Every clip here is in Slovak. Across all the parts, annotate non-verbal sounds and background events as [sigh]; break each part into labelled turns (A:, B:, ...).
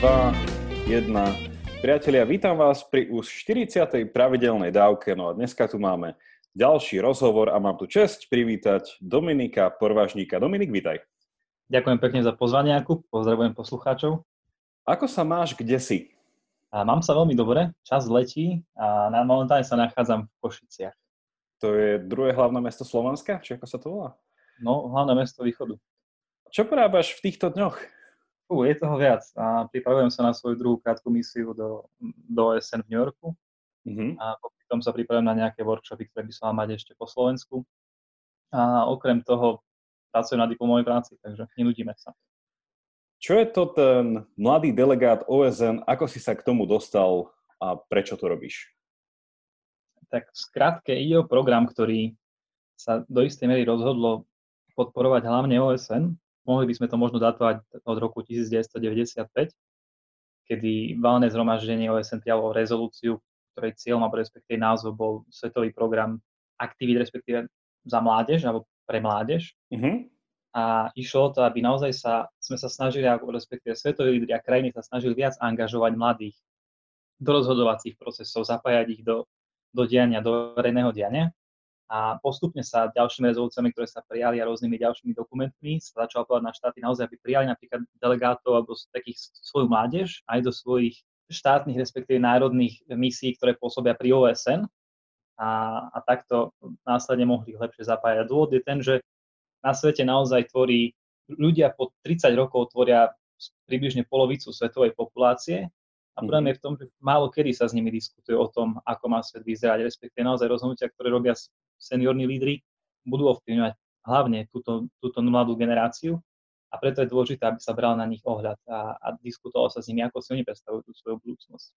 A: 1. Priatelia, vítam vás pri už 40. pravidelnej dávke, no a dneska tu máme ďalší rozhovor a mám tu čest privítať Dominika Porvažníka. Dominik, vítaj.
B: Ďakujem pekne za pozvanie, Jakub. Pozdravujem poslucháčov.
A: Ako sa máš, kde si?
B: A mám sa veľmi dobre, čas letí a na momentálne sa nachádzam v Košiciach.
A: To je druhé hlavné mesto Slovenska? Či ako sa to volá?
B: No, hlavné mesto východu.
A: Čo porábaš v týchto dňoch?
B: Fú, je toho viac. A pripravujem sa na svoju druhú krátku misiu do, do OSN v New Yorku. Mm-hmm. A potom sa pripravujem na nejaké workshopy, ktoré by som mal mať ešte po Slovensku. A okrem toho pracujem na diplomovej práci, takže nenudíme sa.
A: Čo je to ten mladý delegát OSN, ako si sa k tomu dostal a prečo to robíš?
B: Tak v skratke ide o program, ktorý sa do istej miery rozhodlo podporovať hlavne OSN. Mohli by sme to možno datovať od roku 1995, kedy valné zhromaždenie OSN prijalo rezolúciu, ktorej cieľom alebo respektíve názov bol Svetový program aktivít, respektíve za mládež alebo pre mládež. Uh-huh a išlo o to, aby naozaj sa, sme sa snažili, ako respektíve svetoví lídri a krajiny sa snažili viac angažovať mladých do rozhodovacích procesov, zapájať ich do, do diania, do verejného diania. A postupne sa ďalšími rezolúciami, ktoré sa prijali a rôznymi ďalšími dokumentmi, sa začalo povedať na štáty naozaj, aby prijali napríklad delegátov alebo takých svoju mládež aj do svojich štátnych, respektíve národných misií, ktoré pôsobia pri OSN. A, a takto následne mohli lepšie zapájať. Dôvod je ten, že na svete naozaj tvorí, ľudia po 30 rokov tvoria približne polovicu svetovej populácie a mhm. problém je v tom, že málo kedy sa s nimi diskutuje o tom, ako má svet vyzerať, respektíve naozaj rozhodnutia, ktoré robia seniorní lídry, budú ovplyvňovať hlavne túto, túto mladú generáciu a preto je dôležité, aby sa bral na nich ohľad a, a diskutovalo sa s nimi, ako si oni predstavujú tú svoju budúcnosť.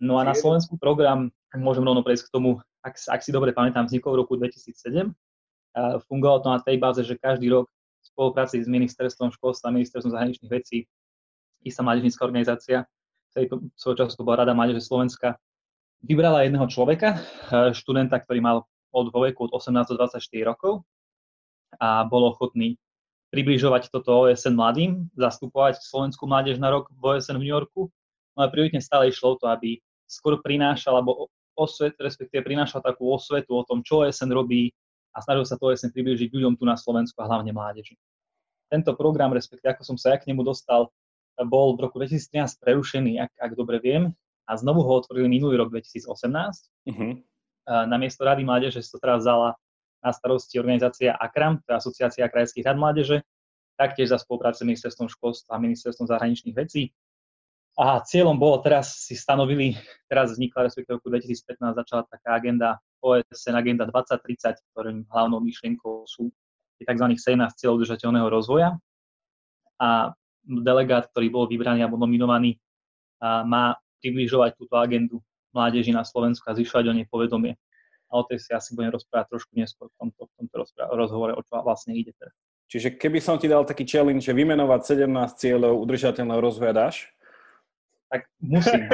B: No a na Slovensku program, môžem rovno prejsť k tomu, ak, ak si dobre pamätám, vznikol v roku 2007 fungovalo to na tej báze, že každý rok v spolupráci s ministerstvom školstva a ministerstvom zahraničných vecí istá mládežnícka organizácia, ktorý svojho času to bola Rada Mládeže Slovenska, vybrala jedného človeka, študenta, ktorý mal od vo veku od 18 do 24 rokov a bol ochotný približovať toto OSN mladým, zastupovať slovenskú mládež na rok v OSN v New Yorku. No a prioritne stále išlo o to, aby skôr prinášal, alebo osvet, respektíve prinášal takú osvetu o tom, čo OSN robí, a snažil sa to OSN približiť ľuďom tu na Slovensku a hlavne mládeži. Tento program, respektíve ako som sa ja k nemu dostal, bol v roku 2013 prerušený, ak, ak dobre viem, a znovu ho otvorili minulý rok 2018. Uh-huh. Na miesto Rady mládeže sa teraz vzala na starosti organizácia AKRAM, to je Asociácia krajských rad mládeže, taktiež za spolupráce s ministerstvom školstva a ministerstvom zahraničných vecí. A cieľom bolo, teraz si stanovili, teraz vznikla, respektíve roku 2015 začala taká agenda OSN Agenda 2030, ktorým hlavnou myšlienkou sú tzv. 17 cieľov udržateľného rozvoja. A delegát, ktorý bol vybraný alebo nominovaný, má približovať túto agendu mládeži na Slovensku a zvyšovať o nej povedomie. A o tej si asi budem rozprávať trošku neskôr v tomto, v tomto rozhovore, o čo vlastne ide teraz.
A: Čiže keby som ti dal taký challenge, že vymenovať 17 cieľov udržateľného rozvoja, dáš?
B: Tak musím. [laughs]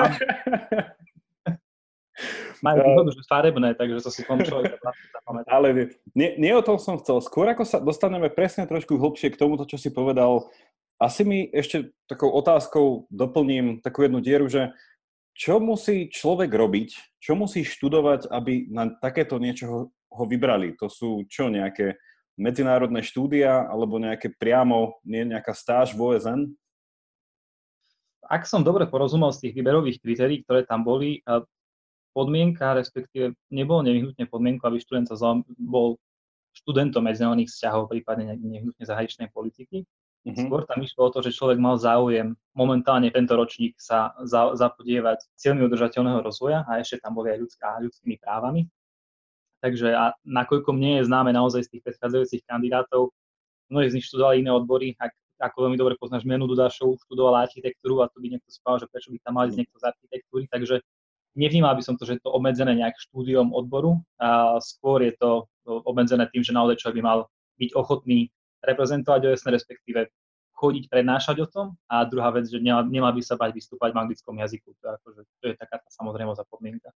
B: Majú výhodu, že farebné, takže to si tom človek
A: zapamätá. Ale nie, nie o tom som chcel. Skôr ako sa dostaneme presne trošku hlbšie k tomuto, čo si povedal, asi mi ešte takou otázkou doplním takú jednu dieru, že čo musí človek robiť, čo musí študovať, aby na takéto niečo ho vybrali? To sú čo, nejaké medzinárodné štúdia alebo nejaké priamo, nie nejaká stáž v OSN?
B: Ak som dobre porozumel z tých výberových kritérií, ktoré tam boli, podmienka, respektíve nebolo nevyhnutne podmienku, aby študent bol študentom medzinárodných vzťahov, prípadne nevyhnutne zahraničnej politiky. Mm-hmm. Skôr tam išlo o to, že človek mal záujem momentálne tento ročník sa za, zapodievať cieľmi udržateľného rozvoja a ešte tam boli aj ľudská, ľudskými právami. Takže a nakoľko mne je známe naozaj z tých predchádzajúcich kandidátov, mnohí z nich študovali iné odbory, ak, ako veľmi dobre poznáš Menu Dudášovu, študovala architektúru a tu by niekto spával, že prečo by tam mali niekto z architektúry, takže nevnímal by som to, že je to obmedzené nejak štúdiom odboru, a skôr je to obmedzené tým, že naozaj človek by mal byť ochotný reprezentovať OSN, respektíve chodiť, prednášať o tom. A druhá vec, že nemal by sa bať vystúpať v anglickom jazyku. To je, akože, to je taká tá samozrejme za podmienka.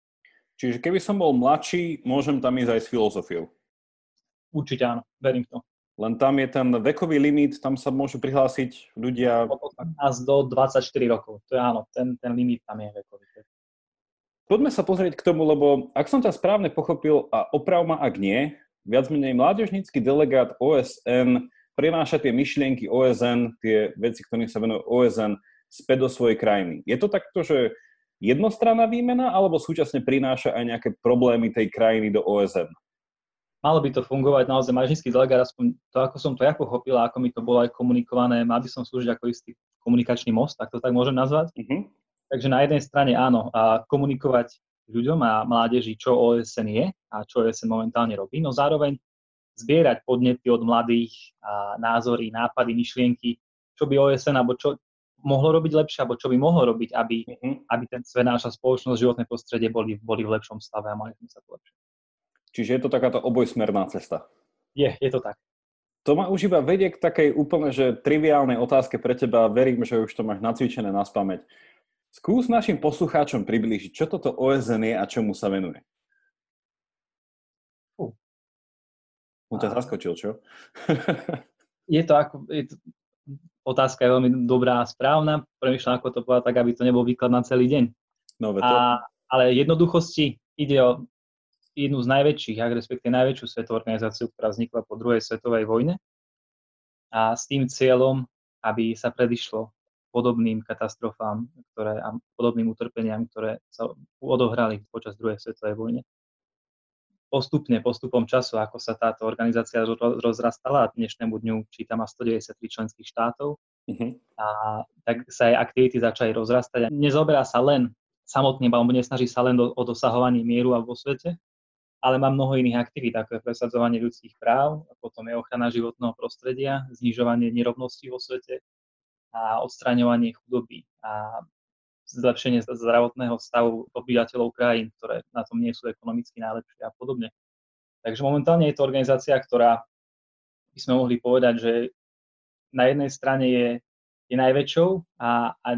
A: Čiže keby som bol mladší, môžem tam ísť aj s filozofiou?
B: Určite áno, verím to.
A: Len tam je ten vekový limit, tam sa môžu prihlásiť ľudia...
B: Od 15 do 24 rokov. to je áno, ten, ten limit tam je vekový.
A: Poďme sa pozrieť k tomu, lebo ak som ťa správne pochopil a oprav ma, ak nie, viac menej mládežnícky delegát OSN prináša tie myšlienky OSN, tie veci, ktorým sa venujú OSN, späť do svojej krajiny. Je to takto, že jednostranná výmena, alebo súčasne prináša aj nejaké problémy tej krajiny do OSN?
B: Malo by to fungovať naozaj mažnický delegát, aspoň to, ako som to ja pochopila, ako mi to bolo aj komunikované, mal by som slúžiť ako istý komunikačný most, tak to tak môžem nazvať. Uh-huh. Takže na jednej strane áno, a komunikovať ľuďom a mládeži, čo OSN je a čo OSN momentálne robí, no zároveň zbierať podnety od mladých a názory, nápady, myšlienky, čo by OSN alebo čo mohlo robiť lepšie, alebo čo by mohlo robiť, aby, mm-hmm. aby ten svet, naša spoločnosť, životné prostredie boli, boli v lepšom stave a mali sme sa to lepšie.
A: Čiže je to takáto obojsmerná cesta?
B: Je, je to tak.
A: To ma už iba vedie k takej úplne, že triviálnej otázke pre teba. Verím, že už to máš nacvičené na spameť. Skús našim poslucháčom približiť, čo toto OSN je a čomu sa venuje. On ťa zaskočil, čo? [laughs]
B: je to ako, je to, otázka je veľmi dobrá a správna. Premýšľam, ako to povedať tak, aby to nebol výklad na celý deň.
A: No, to...
B: a, ale jednoduchosti ide o jednu z najväčších, ak respektíve najväčšiu svetovú organizáciu, ktorá vznikla po druhej svetovej vojne. A s tým cieľom, aby sa predišlo podobným katastrofám ktoré, a podobným utrpeniam, ktoré sa odohrali počas druhej svetovej vojny. Postupne, postupom času, ako sa táto organizácia rozrastala a dnešnému dňu číta má 193 členských štátov, uh-huh. a tak sa aj aktivity začali rozrastať. Nezoberá sa len samotne, alebo nesnaží sa len do, o dosahovanie mieru a vo svete, ale má mnoho iných aktivít, ako je presadzovanie ľudských práv, a potom je ochrana životného prostredia, znižovanie nerovností vo svete, a odstraňovanie chudoby a zlepšenie zdravotného stavu obyvateľov krajín, ktoré na tom nie sú ekonomicky najlepšie a podobne. Takže momentálne je to organizácia, ktorá by sme mohli povedať, že na jednej strane je, je najväčšou a, a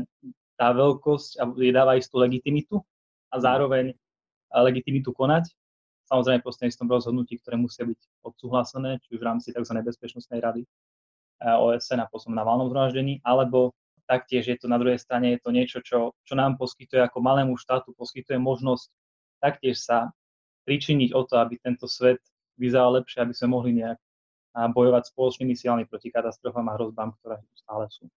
B: tá veľkosť jej dáva istú legitimitu a zároveň legitimitu konať. Samozrejme prostredníctvom rozhodnutí, ktoré musia byť odsúhlasené, či už v rámci tzv. bezpečnostnej rady OSN a potom na valnom zhromaždení, alebo taktiež je to na druhej strane je to niečo, čo, čo nám poskytuje ako malému štátu, poskytuje možnosť taktiež sa pričiniť o to, aby tento svet vyzeral lepšie, aby sme mohli nejak bojovať spoločnými silami proti katastrofám a hrozbám, ktoré stále sú.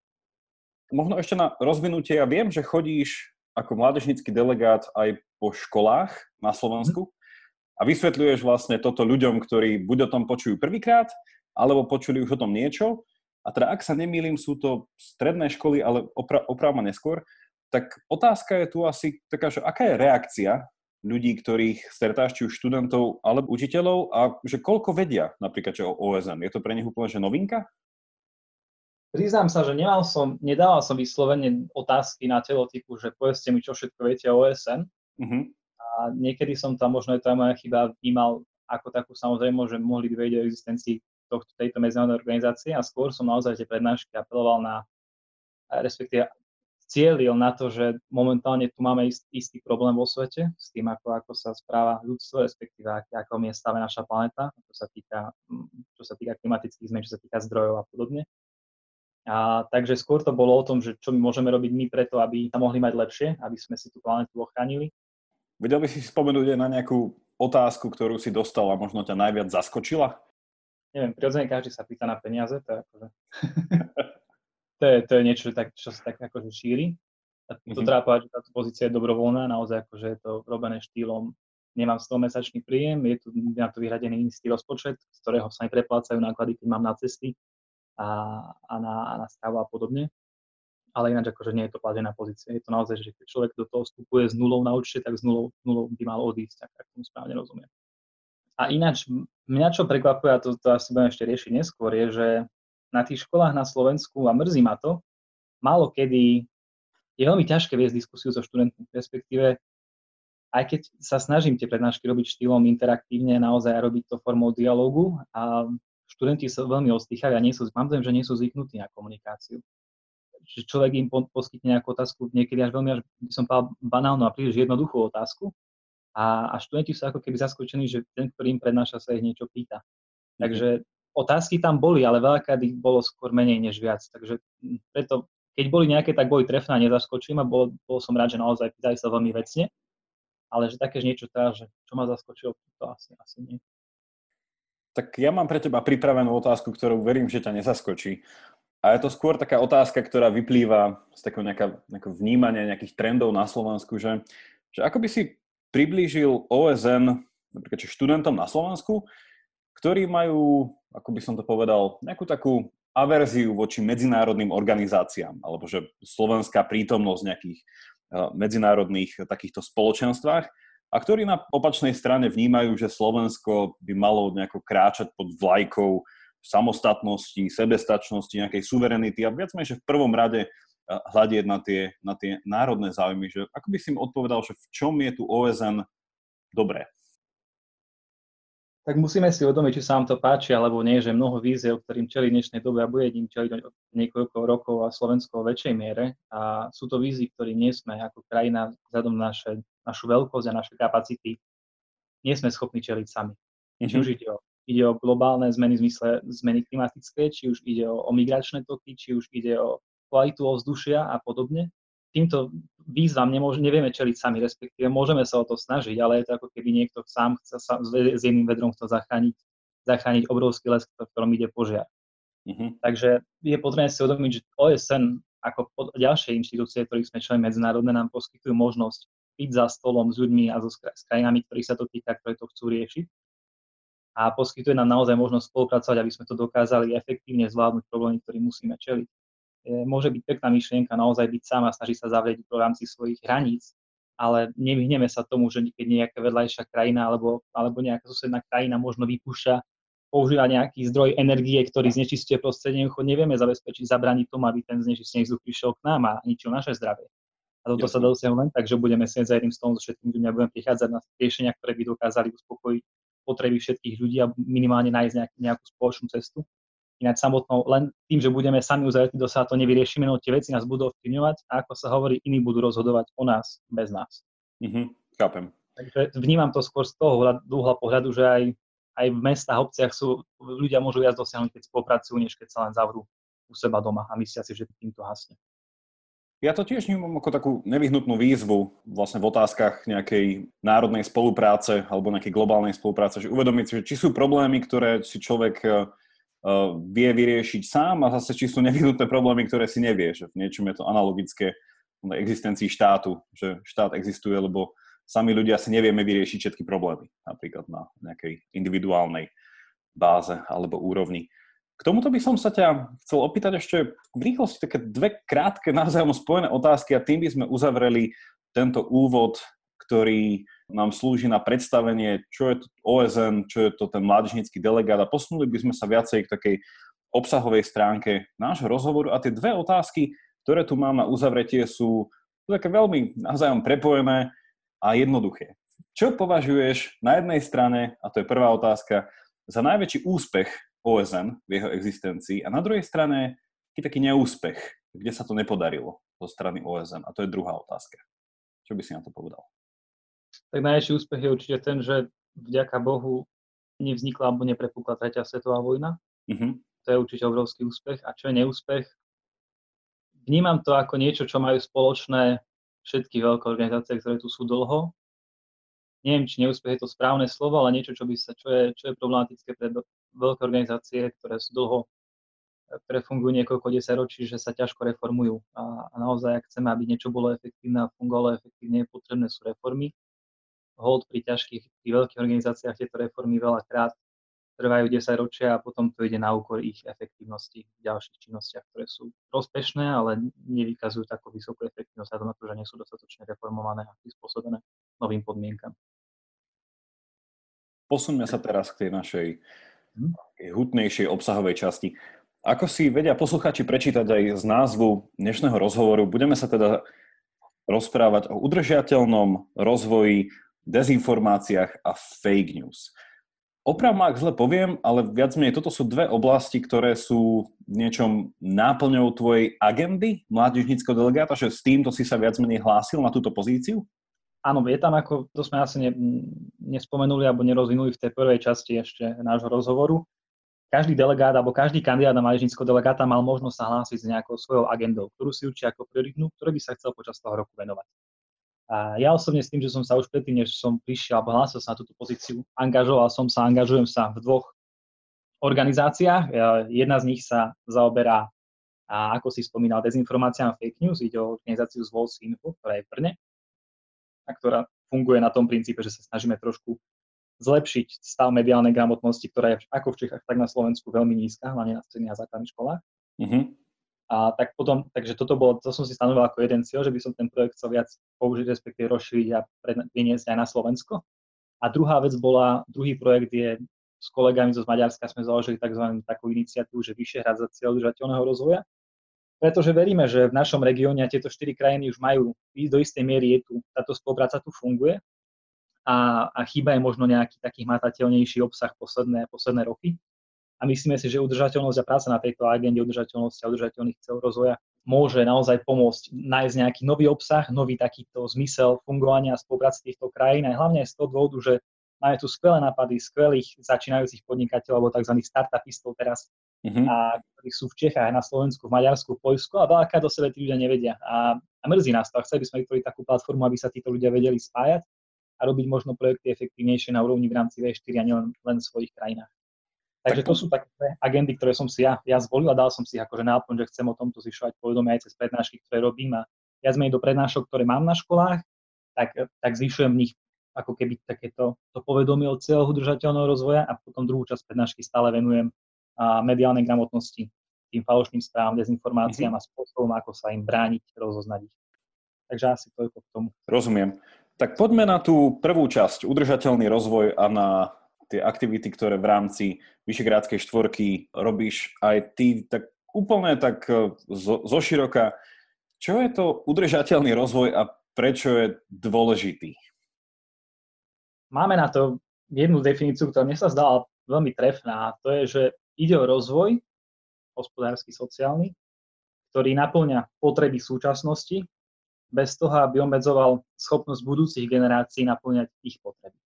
A: Možno ešte na rozvinutie, ja viem, že chodíš ako mládežnický delegát aj po školách na Slovensku a vysvetľuješ vlastne toto ľuďom, ktorí buď o tom počujú prvýkrát, alebo počuli už o tom niečo a teda ak sa nemýlim, sú to stredné školy, ale opra- opravma neskôr, tak otázka je tu asi taká, že aká je reakcia ľudí, ktorých stretáš, či už študentov alebo učiteľov a že koľko vedia napríklad že o OSN? Je to pre nich úplne že novinka?
B: Priznám sa, že nemal som, nedával som vyslovene otázky na telo typu, že povedzte mi, čo všetko viete o OSN. Uh-huh. Mhm. A niekedy som tam, možno je to moja chyba, vnímal ako takú samozrejme, že mohli by vedieť o existencii tohto, tejto medzinárodnej organizácie a skôr som naozaj tie prednášky apeloval na, respektíve cieľil na to, že momentálne tu máme ist, istý problém vo svete s tým, ako, ako sa správa ľudstvo, respektíve ak, ako je stave naša planéta, čo sa týka, čo sa týka klimatických zmen, čo sa týka zdrojov a podobne. A, takže skôr to bolo o tom, že čo my môžeme robiť my preto, aby sa mohli mať lepšie, aby sme si tú planetu ochránili.
A: Vedel by si spomenúť na nejakú otázku, ktorú si dostal a možno ťa najviac zaskočila?
B: Neviem, prirodzene každý sa pýta na peniaze, to je akože, [laughs] to, je, to je niečo, tak, čo sa tak akože šíri. A to mm-hmm. treba povedať, že táto pozícia je dobrovoľná, naozaj akože je to robené štýlom, nemám z toho mesačný príjem, je tu na to vyhradený istý rozpočet, z ktorého sa mi preplácajú náklady, keď mám na cesty a, a, na, a na stravu a podobne. Ale ináč akože nie je to platená pozícia. Je to naozaj, že keď človek do toho vstupuje s nulou na účte, tak s nulou, nulou by mal odísť, tak, tak tomu správne rozumiem. A ináč, mňa čo prekvapuje, a to, to asi budem ešte riešiť neskôr, je, že na tých školách na Slovensku, a mrzí ma to, málo kedy je veľmi ťažké viesť diskusiu so študentmi, respektíve aj keď sa snažím tie prednášky robiť štýlom interaktívne, naozaj robiť to formou dialogu a študenti sa veľmi ostýchajú a nie sú, mám že nie sú zvyknutí na komunikáciu. Že človek im poskytne nejakú otázku, niekedy až veľmi, až by som povedal, banálnu a príliš jednoduchú otázku a, a študenti sú ako keby zaskočení, že ten, ktorý im prednáša, sa ich niečo pýta. Takže otázky tam boli, ale veľakrát ich bolo skôr menej než viac. Takže preto keď boli nejaké, tak boli trefné a nezaskočím a bol, bol som rád, že naozaj pýtali sa veľmi vecne, ale že také niečo teraz, že čo ma zaskočilo, to asi, asi nie.
A: Tak ja mám pre teba pripravenú otázku, ktorú verím, že ťa nezaskočí. A je to skôr taká otázka, ktorá vyplýva z takého nejaká, nejakého vnímania nejakých trendov na Slovensku, že, že ako by si priblížil OSN napríklad študentom na Slovensku, ktorí majú, ako by som to povedal, nejakú takú averziu voči medzinárodným organizáciám, alebo že slovenská prítomnosť v nejakých uh, medzinárodných takýchto spoločenstvách a ktorí na opačnej strane vnímajú, že Slovensko by malo nejako kráčať pod vlajkou samostatnosti, sebestačnosti, nejakej suverenity a viac menej, že v prvom rade hľadieť na tie, na tie národné záujmy. Že ako by si im odpovedal, že v čom je tu OSN dobré?
B: Tak musíme si uvedomiť, či sa vám to páči alebo nie, že mnoho víziev, ktorým čeli dnešnej dobe a bude im čeliť niekoľko rokov a Slovensko v väčšej miere. A sú to vízy, ktoré nie sme ako krajina vzhľadom na naše, našu veľkosť a naše kapacity nie sme schopní čeliť sami. Mm-hmm. Či už ide o ide o globálne zmeny v zmysle zmeny klimatické, či už ide o, o migračné toky, či už ide o kvalitu ovzdušia a podobne. Týmto výzvam nemôže, nevieme čeliť sami, respektíve môžeme sa o to snažiť, ale je to ako keby niekto sám chce sa, s jedným vedrom chcel zachrániť, zachrániť obrovský les, v ktorom ide požiar. Mm-hmm. Takže je potrebné si uvedomiť, že OSN ako ďalšie inštitúcie, ktorých sme členmi medzinárodné, nám poskytujú možnosť byť za stolom s ľuďmi a so, s krajinami, ktorých sa to týka, ktoré to chcú riešiť a poskytuje nám naozaj možnosť spolupracovať, aby sme to dokázali efektívne zvládnuť problémy, ktorým musíme čeliť. Môže byť pekná myšlienka naozaj byť sám a snažiť sa zavrieť v rámci svojich hraníc, ale nevyhneme sa tomu, že keď nejaká vedľajšia krajina alebo, alebo nejaká susedná krajina možno vypúšťa, používa nejaký zdroj energie, ktorý znečistuje prostredie, nevieme zabezpečiť, zabraniť tomu, aby ten znečistený vzduch prišiel k nám a ničil naše zdravie. A toto sa dá dosiahnuť len tak, že budeme sedieť za jedným stolom so všetkými ľuďmi a budeme prichádzať na riešenia, ktoré by dokázali uspokojiť potreby všetkých ľudí a minimálne nájsť nejak, nejakú spoločnú cestu. Ináč samotnou, len tým, že budeme sami uzavretí do sa to nevyriešime, no tie veci nás budú ovplyvňovať a ako sa hovorí, iní budú rozhodovať o nás bez nás.
A: Mm-hmm, chápem.
B: Takže vnímam to skôr z toho dúhla pohľadu, že aj, aj v mestách, obciach sú, ľudia môžu viac dosiahnuť, keď spolupracujú, než keď sa len zavrú u seba doma a myslia si, že týmto hasne.
A: Ja to tiež vnímam ako takú nevyhnutnú výzvu vlastne v otázkach nejakej národnej spolupráce alebo nejakej globálnej spolupráce, že uvedomiť si, že či sú problémy, ktoré si človek uh, vie vyriešiť sám a zase či sú nevyhnutné problémy, ktoré si nevie, že v niečom je to analogické na existencii štátu, že štát existuje, lebo sami ľudia si nevieme vyriešiť všetky problémy, napríklad na nejakej individuálnej báze alebo úrovni. K tomuto by som sa ťa chcel opýtať ešte v rýchlosti také dve krátke navzájom spojené otázky a tým by sme uzavreli tento úvod, ktorý nám slúži na predstavenie, čo je to OSN, čo je to ten mládežnícky delegát a posunuli by sme sa viacej k takej obsahovej stránke nášho rozhovoru. A tie dve otázky, ktoré tu mám na uzavretie, sú také veľmi navzájom prepojené a jednoduché. Čo považuješ na jednej strane, a to je prvá otázka, za najväčší úspech OSN v jeho existencii a na druhej strane taký, neúspech, kde sa to nepodarilo zo strany OSN. A to je druhá otázka. Čo by si na to povedal?
B: Tak najväčší úspech je určite ten, že vďaka Bohu nevznikla alebo neprepukla tretia svetová vojna. Mm-hmm. To je určite obrovský úspech. A čo je neúspech? Vnímam to ako niečo, čo majú spoločné všetky veľké organizácie, ktoré tu sú dlho neviem, či neúspech je to správne slovo, ale niečo, čo, by sa, čo, je, čo je problematické pre veľké organizácie, ktoré sú dlho, ktoré fungujú niekoľko desaťročí, že sa ťažko reformujú. A, a naozaj, ak chceme, aby niečo bolo efektívne a fungovalo efektívne, potrebné sú reformy. Hold pri ťažkých, pri veľkých organizáciách tieto reformy veľakrát trvajú 10 ročia a potom to ide na úkor ich efektívnosti v ďalších činnostiach, ktoré sú prospešné, ale nevykazujú takú vysokú efektívnosť a to, že nie sú dostatočne reformované a prispôsobené novým podmienkam.
A: Posuňme sa teraz k tej našej mhm. hutnejšej obsahovej časti. Ako si vedia posluchači prečítať aj z názvu dnešného rozhovoru, budeme sa teda rozprávať o udržateľnom rozvoji, dezinformáciách a fake news. Oprav ma, ak zle poviem, ale viac menej toto sú dve oblasti, ktoré sú v niečom náplňou tvojej agendy mládežníckého delegáta, že s týmto si sa viac menej hlásil na túto pozíciu?
B: Áno, je tam ako, to sme asi ne, nespomenuli alebo nerozvinuli v tej prvej časti ešte nášho rozhovoru. každý delegát alebo každý kandidát na mládežníckého delegáta mal možnosť sa hlásiť s nejakou svojou agendou, ktorú si určí ako prioritnú, ktorú by sa chcel počas toho roku venovať. A ja osobne s tým, že som sa už predtým, než som prišiel alebo hlásil sa na túto pozíciu, angažoval som sa, angažujem sa v dvoch organizáciách. Jedna z nich sa zaoberá, a ako si spomínal, dezinformáciám fake news. Ide o organizáciu z Info, ktorá je v Brne a ktorá funguje na tom princípe, že sa snažíme trošku zlepšiť stav mediálnej gramotnosti, ktorá je ako v Čechách, tak na Slovensku veľmi nízka, hlavne na stredných a základných školách. Mm-hmm. A tak potom, takže toto bolo, to som si stanovil ako jeden cieľ, že by som ten projekt chcel viac použiť, respektíve rozšíriť a priniesť aj na Slovensko. A druhá vec bola, druhý projekt je s kolegami zo Maďarska sme založili tzv. takú iniciatívu, že hrať za cieľ udržateľného rozvoja. Pretože veríme, že v našom regióne a tieto štyri krajiny už majú, do istej miery je tu, táto spolupráca tu funguje a, a chýba je možno nejaký taký hmatateľnejší obsah posledné, posledné roky. A myslíme si, že udržateľnosť a práca na tejto agende udržateľnosti a udržateľných cieľ rozvoja môže naozaj pomôcť nájsť nejaký nový obsah, nový takýto zmysel fungovania a spolupráce týchto krajín, aj hlavne z toho dôvodu, že máme tu skvelé nápady skvelých začínajúcich podnikateľov alebo tzv. startupistov teraz, mm-hmm. a ktorí sú v Čechách, na Slovensku, v Maďarsku, v Poľsku a veľaká do sebe tí ľudia nevedia. A, a mrzí nás to a chceli by sme vytvoriť takú platformu, aby sa títo ľudia vedeli spájať a robiť možno projekty efektívnejšie na úrovni v rámci V4 a nielen len v svojich krajinách. Takže to sú také agendy, ktoré som si ja, ja zvolil a dal som si akože náplň, že chcem o tomto zvyšovať povedomie aj cez prednášky, ktoré robím a viac menej do prednášok, ktoré mám na školách, tak, tak zvyšujem v nich ako keby takéto to povedomie o cieľoch udržateľného rozvoja a potom druhú časť prednášky stále venujem a mediálnej gramotnosti, tým falošným správam, dezinformáciám mm-hmm. a spôsobom, ako sa im brániť, rozoznať ich. Takže asi toľko k tomu.
A: Rozumiem. Tak poďme na tú prvú časť, udržateľný rozvoj a na tie aktivity, ktoré v rámci Vyšegrádskej štvorky robíš aj ty, tak úplne tak e, zo, zo široka. Čo je to udržateľný rozvoj a prečo je dôležitý?
B: Máme na to jednu definíciu, ktorá mne sa zdala veľmi trefná. To je, že ide o rozvoj, hospodársky, sociálny, ktorý naplňa potreby súčasnosti bez toho, aby obmedzoval schopnosť budúcich generácií naplňať ich potreby.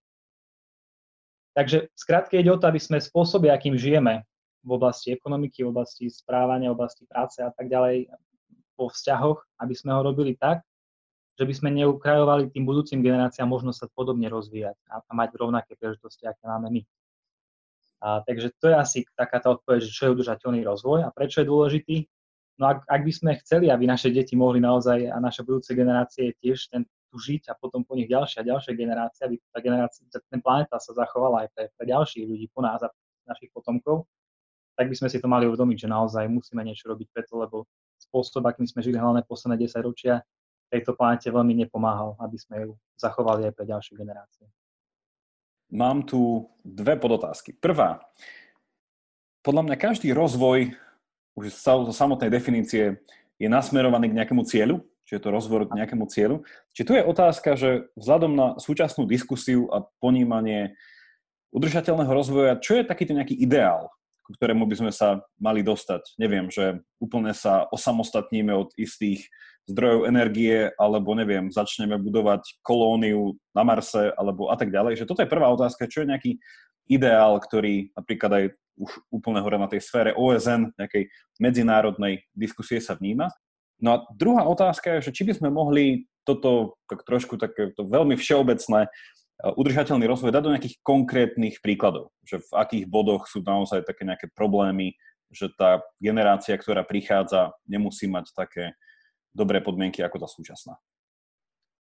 B: Takže skrátke ide o to, aby sme spôsoby, akým žijeme v oblasti ekonomiky, v oblasti správania, v oblasti práce a tak ďalej, po vzťahoch, aby sme ho robili tak, že by sme neukrajovali tým budúcim generáciám možnosť sa podobne rozvíjať a, a mať rovnaké príležitosti, aké máme my. A, takže to je asi taká tá odpoveď, že čo je udržateľný rozvoj a prečo je dôležitý. No ak, ak by sme chceli, aby naše deti mohli naozaj a naše budúce generácie tiež ten, tu žiť a potom po nich ďalšia ďalšia generácia, aby tá generácia, ten planeta sa zachovala aj pre, pre ďalších ľudí po nás a našich potomkov, tak by sme si to mali uvedomiť, že naozaj musíme niečo robiť preto, lebo spôsob, akým sme žili hlavne posledné 10 ročia, tejto planete veľmi nepomáhal, aby sme ju zachovali aj pre ďalšie generácie.
A: Mám tu dve podotázky. Prvá. Podľa mňa každý rozvoj už zo samotnej definície je nasmerovaný k nejakému cieľu, či je to rozvor k nejakému cieľu. Či tu je otázka, že vzhľadom na súčasnú diskusiu a ponímanie udržateľného rozvoja, čo je takýto nejaký ideál, ku ktorému by sme sa mali dostať? Neviem, že úplne sa osamostatníme od istých zdrojov energie, alebo neviem, začneme budovať kolóniu na Marse, alebo a tak ďalej. Že toto je prvá otázka, čo je nejaký ideál, ktorý napríklad aj už úplne hore na tej sfére OSN, nejakej medzinárodnej diskusie sa vníma. No a druhá otázka je, že či by sme mohli toto tak trošku také to veľmi všeobecné udržateľný rozvoj dať do nejakých konkrétnych príkladov, že v akých bodoch sú naozaj také nejaké problémy, že tá generácia, ktorá prichádza, nemusí mať také dobré podmienky ako tá súčasná.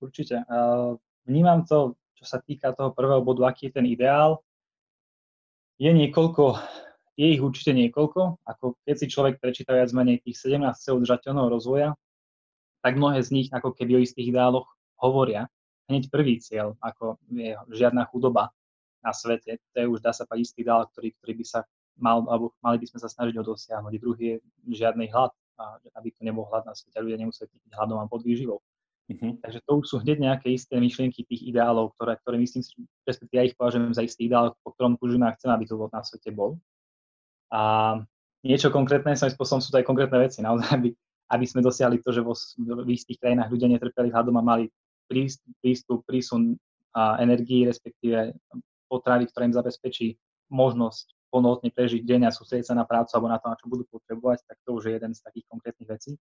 B: Určite. Vnímam to, čo sa týka toho prvého bodu, aký je ten ideál je niekoľko, je ich určite niekoľko, ako keď si človek prečíta viac menej tých 17 cieľov udržateľného rozvoja, tak mnohé z nich ako keby o istých ideáloch hovoria. Hneď prvý cieľ, ako je žiadna chudoba na svete, to je už dá sa povedať istý ideál, ktorý, ktorý by sa mal, alebo mali by sme sa snažiť ho dosiahnuť. Druhý je žiadny hlad, aby to nebol hlad na svete, ľudia nemuseli byť hladom a pod výživou. Uh-huh. Takže to už sú hneď nejaké isté myšlienky tých ideálov, ktoré, ktoré myslím si, respektíve ja ich považujem za istý ideál, po ktorom túžime a chcem, aby to na svete bol. A niečo konkrétne, svojím spôsobom sú to aj konkrétne veci, naozaj, aby, aby sme dosiahli to, že vo, v istých krajinách ľudia netrpeli hladom a mali prístup, prísun a energii, respektíve potravy, ktoré im zabezpečí možnosť plnohodne prežiť deň a sústrediť sa na prácu alebo na to, na čo budú potrebovať, tak to už je jeden z takých konkrétnych vecí.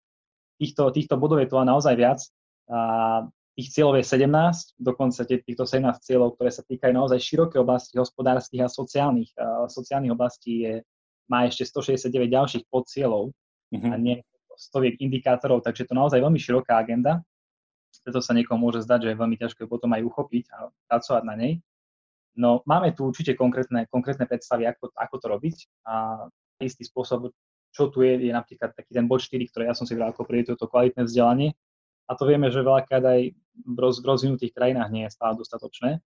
B: Týchto, týchto bodov je tu naozaj viac. A tých cieľov je 17, dokonca týchto 17 cieľov, ktoré sa týkajú naozaj široké oblasti hospodárskych a sociálnych. A sociálnych oblastí je, má ešte 169 ďalších podcieľov mm-hmm. a nie stoviek indikátorov, takže to naozaj veľmi široká agenda. Preto sa niekomu môže zdať, že je veľmi ťažké potom aj uchopiť a pracovať na nej. No máme tu určite konkrétne, konkrétne predstavy, ako, ako to robiť a istý spôsob, čo tu je, je napríklad taký ten bod 4, ktorý ja som si vral ako prioritu, to kvalitné vzdelanie. A to vieme, že veľakrát aj v rozvinutých krajinách nie je stále dostatočné.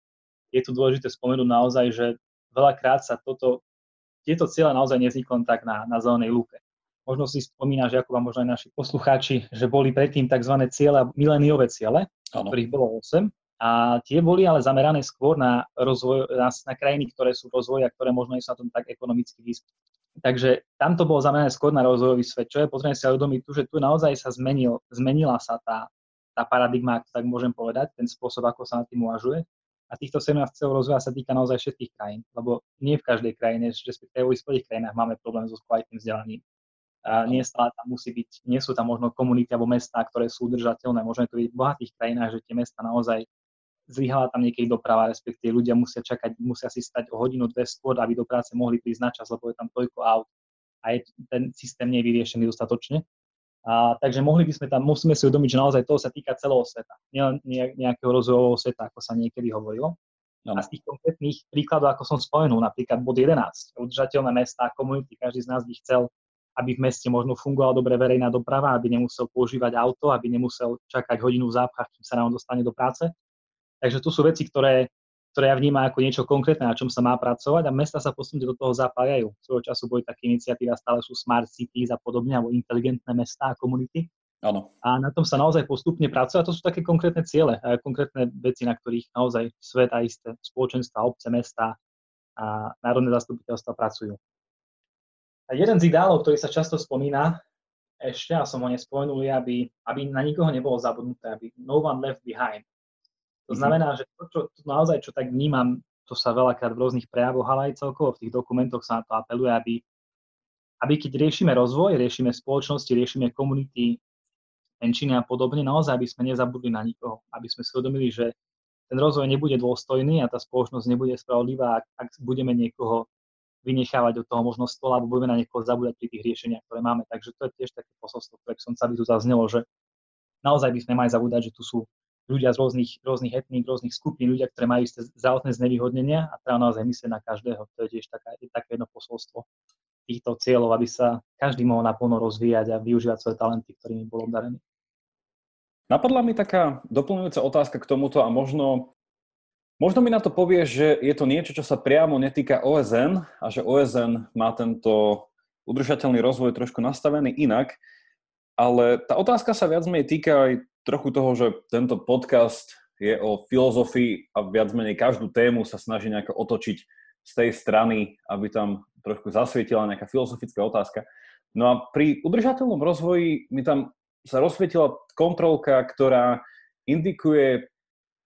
B: Je tu dôležité spomenúť naozaj, že veľakrát sa toto, tieto cieľe naozaj nevznikli tak na, na zelenej lúke. Možno si spomínaš, ako vám možno aj naši poslucháči, že boli predtým tzv. ciele, miléniové ciele, ano. ktorých bolo 8, a tie boli ale zamerané skôr na rozvoj, na, na krajiny, ktoré sú v rozvoji a ktoré možno nie sú na tom tak ekonomicky vyspelé. Takže tam to bolo zamerané skôr na rozvojový svet, čo je potrebné si uvedomiť tu, že tu naozaj sa zmenil, zmenila sa tá, tá paradigma, ak tak môžem povedať, ten spôsob, ako sa na tým uvažuje. A týchto 17 cieľov rozvoja sa týka naozaj všetkých krajín, lebo nie v každej krajine, respektíve v vyspelých krajinách máme problém so kvalitným vzdelaním. A nie stále tam musí byť, nie sú tam možno komunity alebo mestá, ktoré sú udržateľné. Môžeme to vidieť v bohatých krajinách, že tie mesta naozaj zlyhala tam niekedy doprava, respektíve ľudia musia čakať, musia si stať o hodinu, dve skôr, aby do práce mohli prísť na čas, lebo je tam toľko aut a je, ten systém nie je vyriešený dostatočne. A, takže mohli by sme tam, musíme si uvedomiť, že naozaj toho sa týka celého sveta, nielen nejakého rozvojového sveta, ako sa niekedy hovorilo. No. A z tých konkrétnych príkladov, ako som spomenul, napríklad bod 11, udržateľné mesta, komunity, každý z nás by chcel, aby v meste možno fungovala dobre verejná doprava, aby nemusel používať auto, aby nemusel čakať hodinu v zápchách, kým sa nám dostane do práce. Takže tu sú veci, ktoré, ktoré ja vnímam ako niečo konkrétne, na čom sa má pracovať a mesta sa postupne do toho zapájajú. Svojho času boli také iniciatívy a stále sú smart cities a podobne, alebo inteligentné mestá a komunity.
A: Áno.
B: A na tom sa naozaj postupne pracuje a to sú také konkrétne ciele, a konkrétne veci, na ktorých naozaj svet a isté spoločenstva, obce, mesta a národné zastupiteľstva pracujú. A jeden z ideálov, ktorý sa často spomína, ešte, a som ho nespomenul, aby, aby na nikoho nebolo zabudnuté, aby no one left behind. To mhm. znamená, že to, čo, to naozaj, čo tak vnímam, to sa veľakrát v rôznych prejavoch, ale aj celkovo v tých dokumentoch sa na to apeluje, aby, aby keď riešime rozvoj, riešime spoločnosti, riešime komunity, menšiny a podobne, naozaj aby sme nezabudli na nikoho, aby sme si uvedomili, že ten rozvoj nebude dôstojný a tá spoločnosť nebude spravodlivá, ak, ak budeme niekoho vynechávať od toho možno stola, alebo budeme na niekoho zabúdať pri tých riešeniach, ktoré máme. Takže to je tiež také posolstvo, ktoré som sa by tu zaznelo, že naozaj by sme mali zabúdať, že tu sú ľudia z rôznych, rôznych etník, rôznych skupín, ľudia, ktoré majú isté zdravotné znevýhodnenia a treba naozaj myslieť na každého. To je tiež taká, je také jedno posolstvo týchto cieľov, aby sa každý mohol naplno rozvíjať a využívať svoje talenty, ktorými bol obdarený.
A: Napadla mi taká doplňujúca otázka k tomuto a možno, možno mi na to povieš, že je to niečo, čo sa priamo netýka OSN a že OSN má tento udržateľný rozvoj trošku nastavený inak, ale tá otázka sa viac menej týka aj trochu toho, že tento podcast je o filozofii a viac menej každú tému sa snaží nejako otočiť z tej strany, aby tam trošku zasvietila nejaká filozofická otázka. No a pri udržateľnom rozvoji mi tam sa rozsvietila kontrolka, ktorá indikuje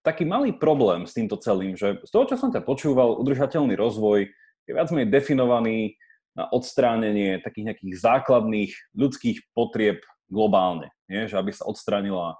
A: taký malý problém s týmto celým, že z toho, čo som ťa počúval, udržateľný rozvoj je viac menej definovaný na odstránenie takých nejakých základných ľudských potrieb globálne. Nie? Že aby sa odstránila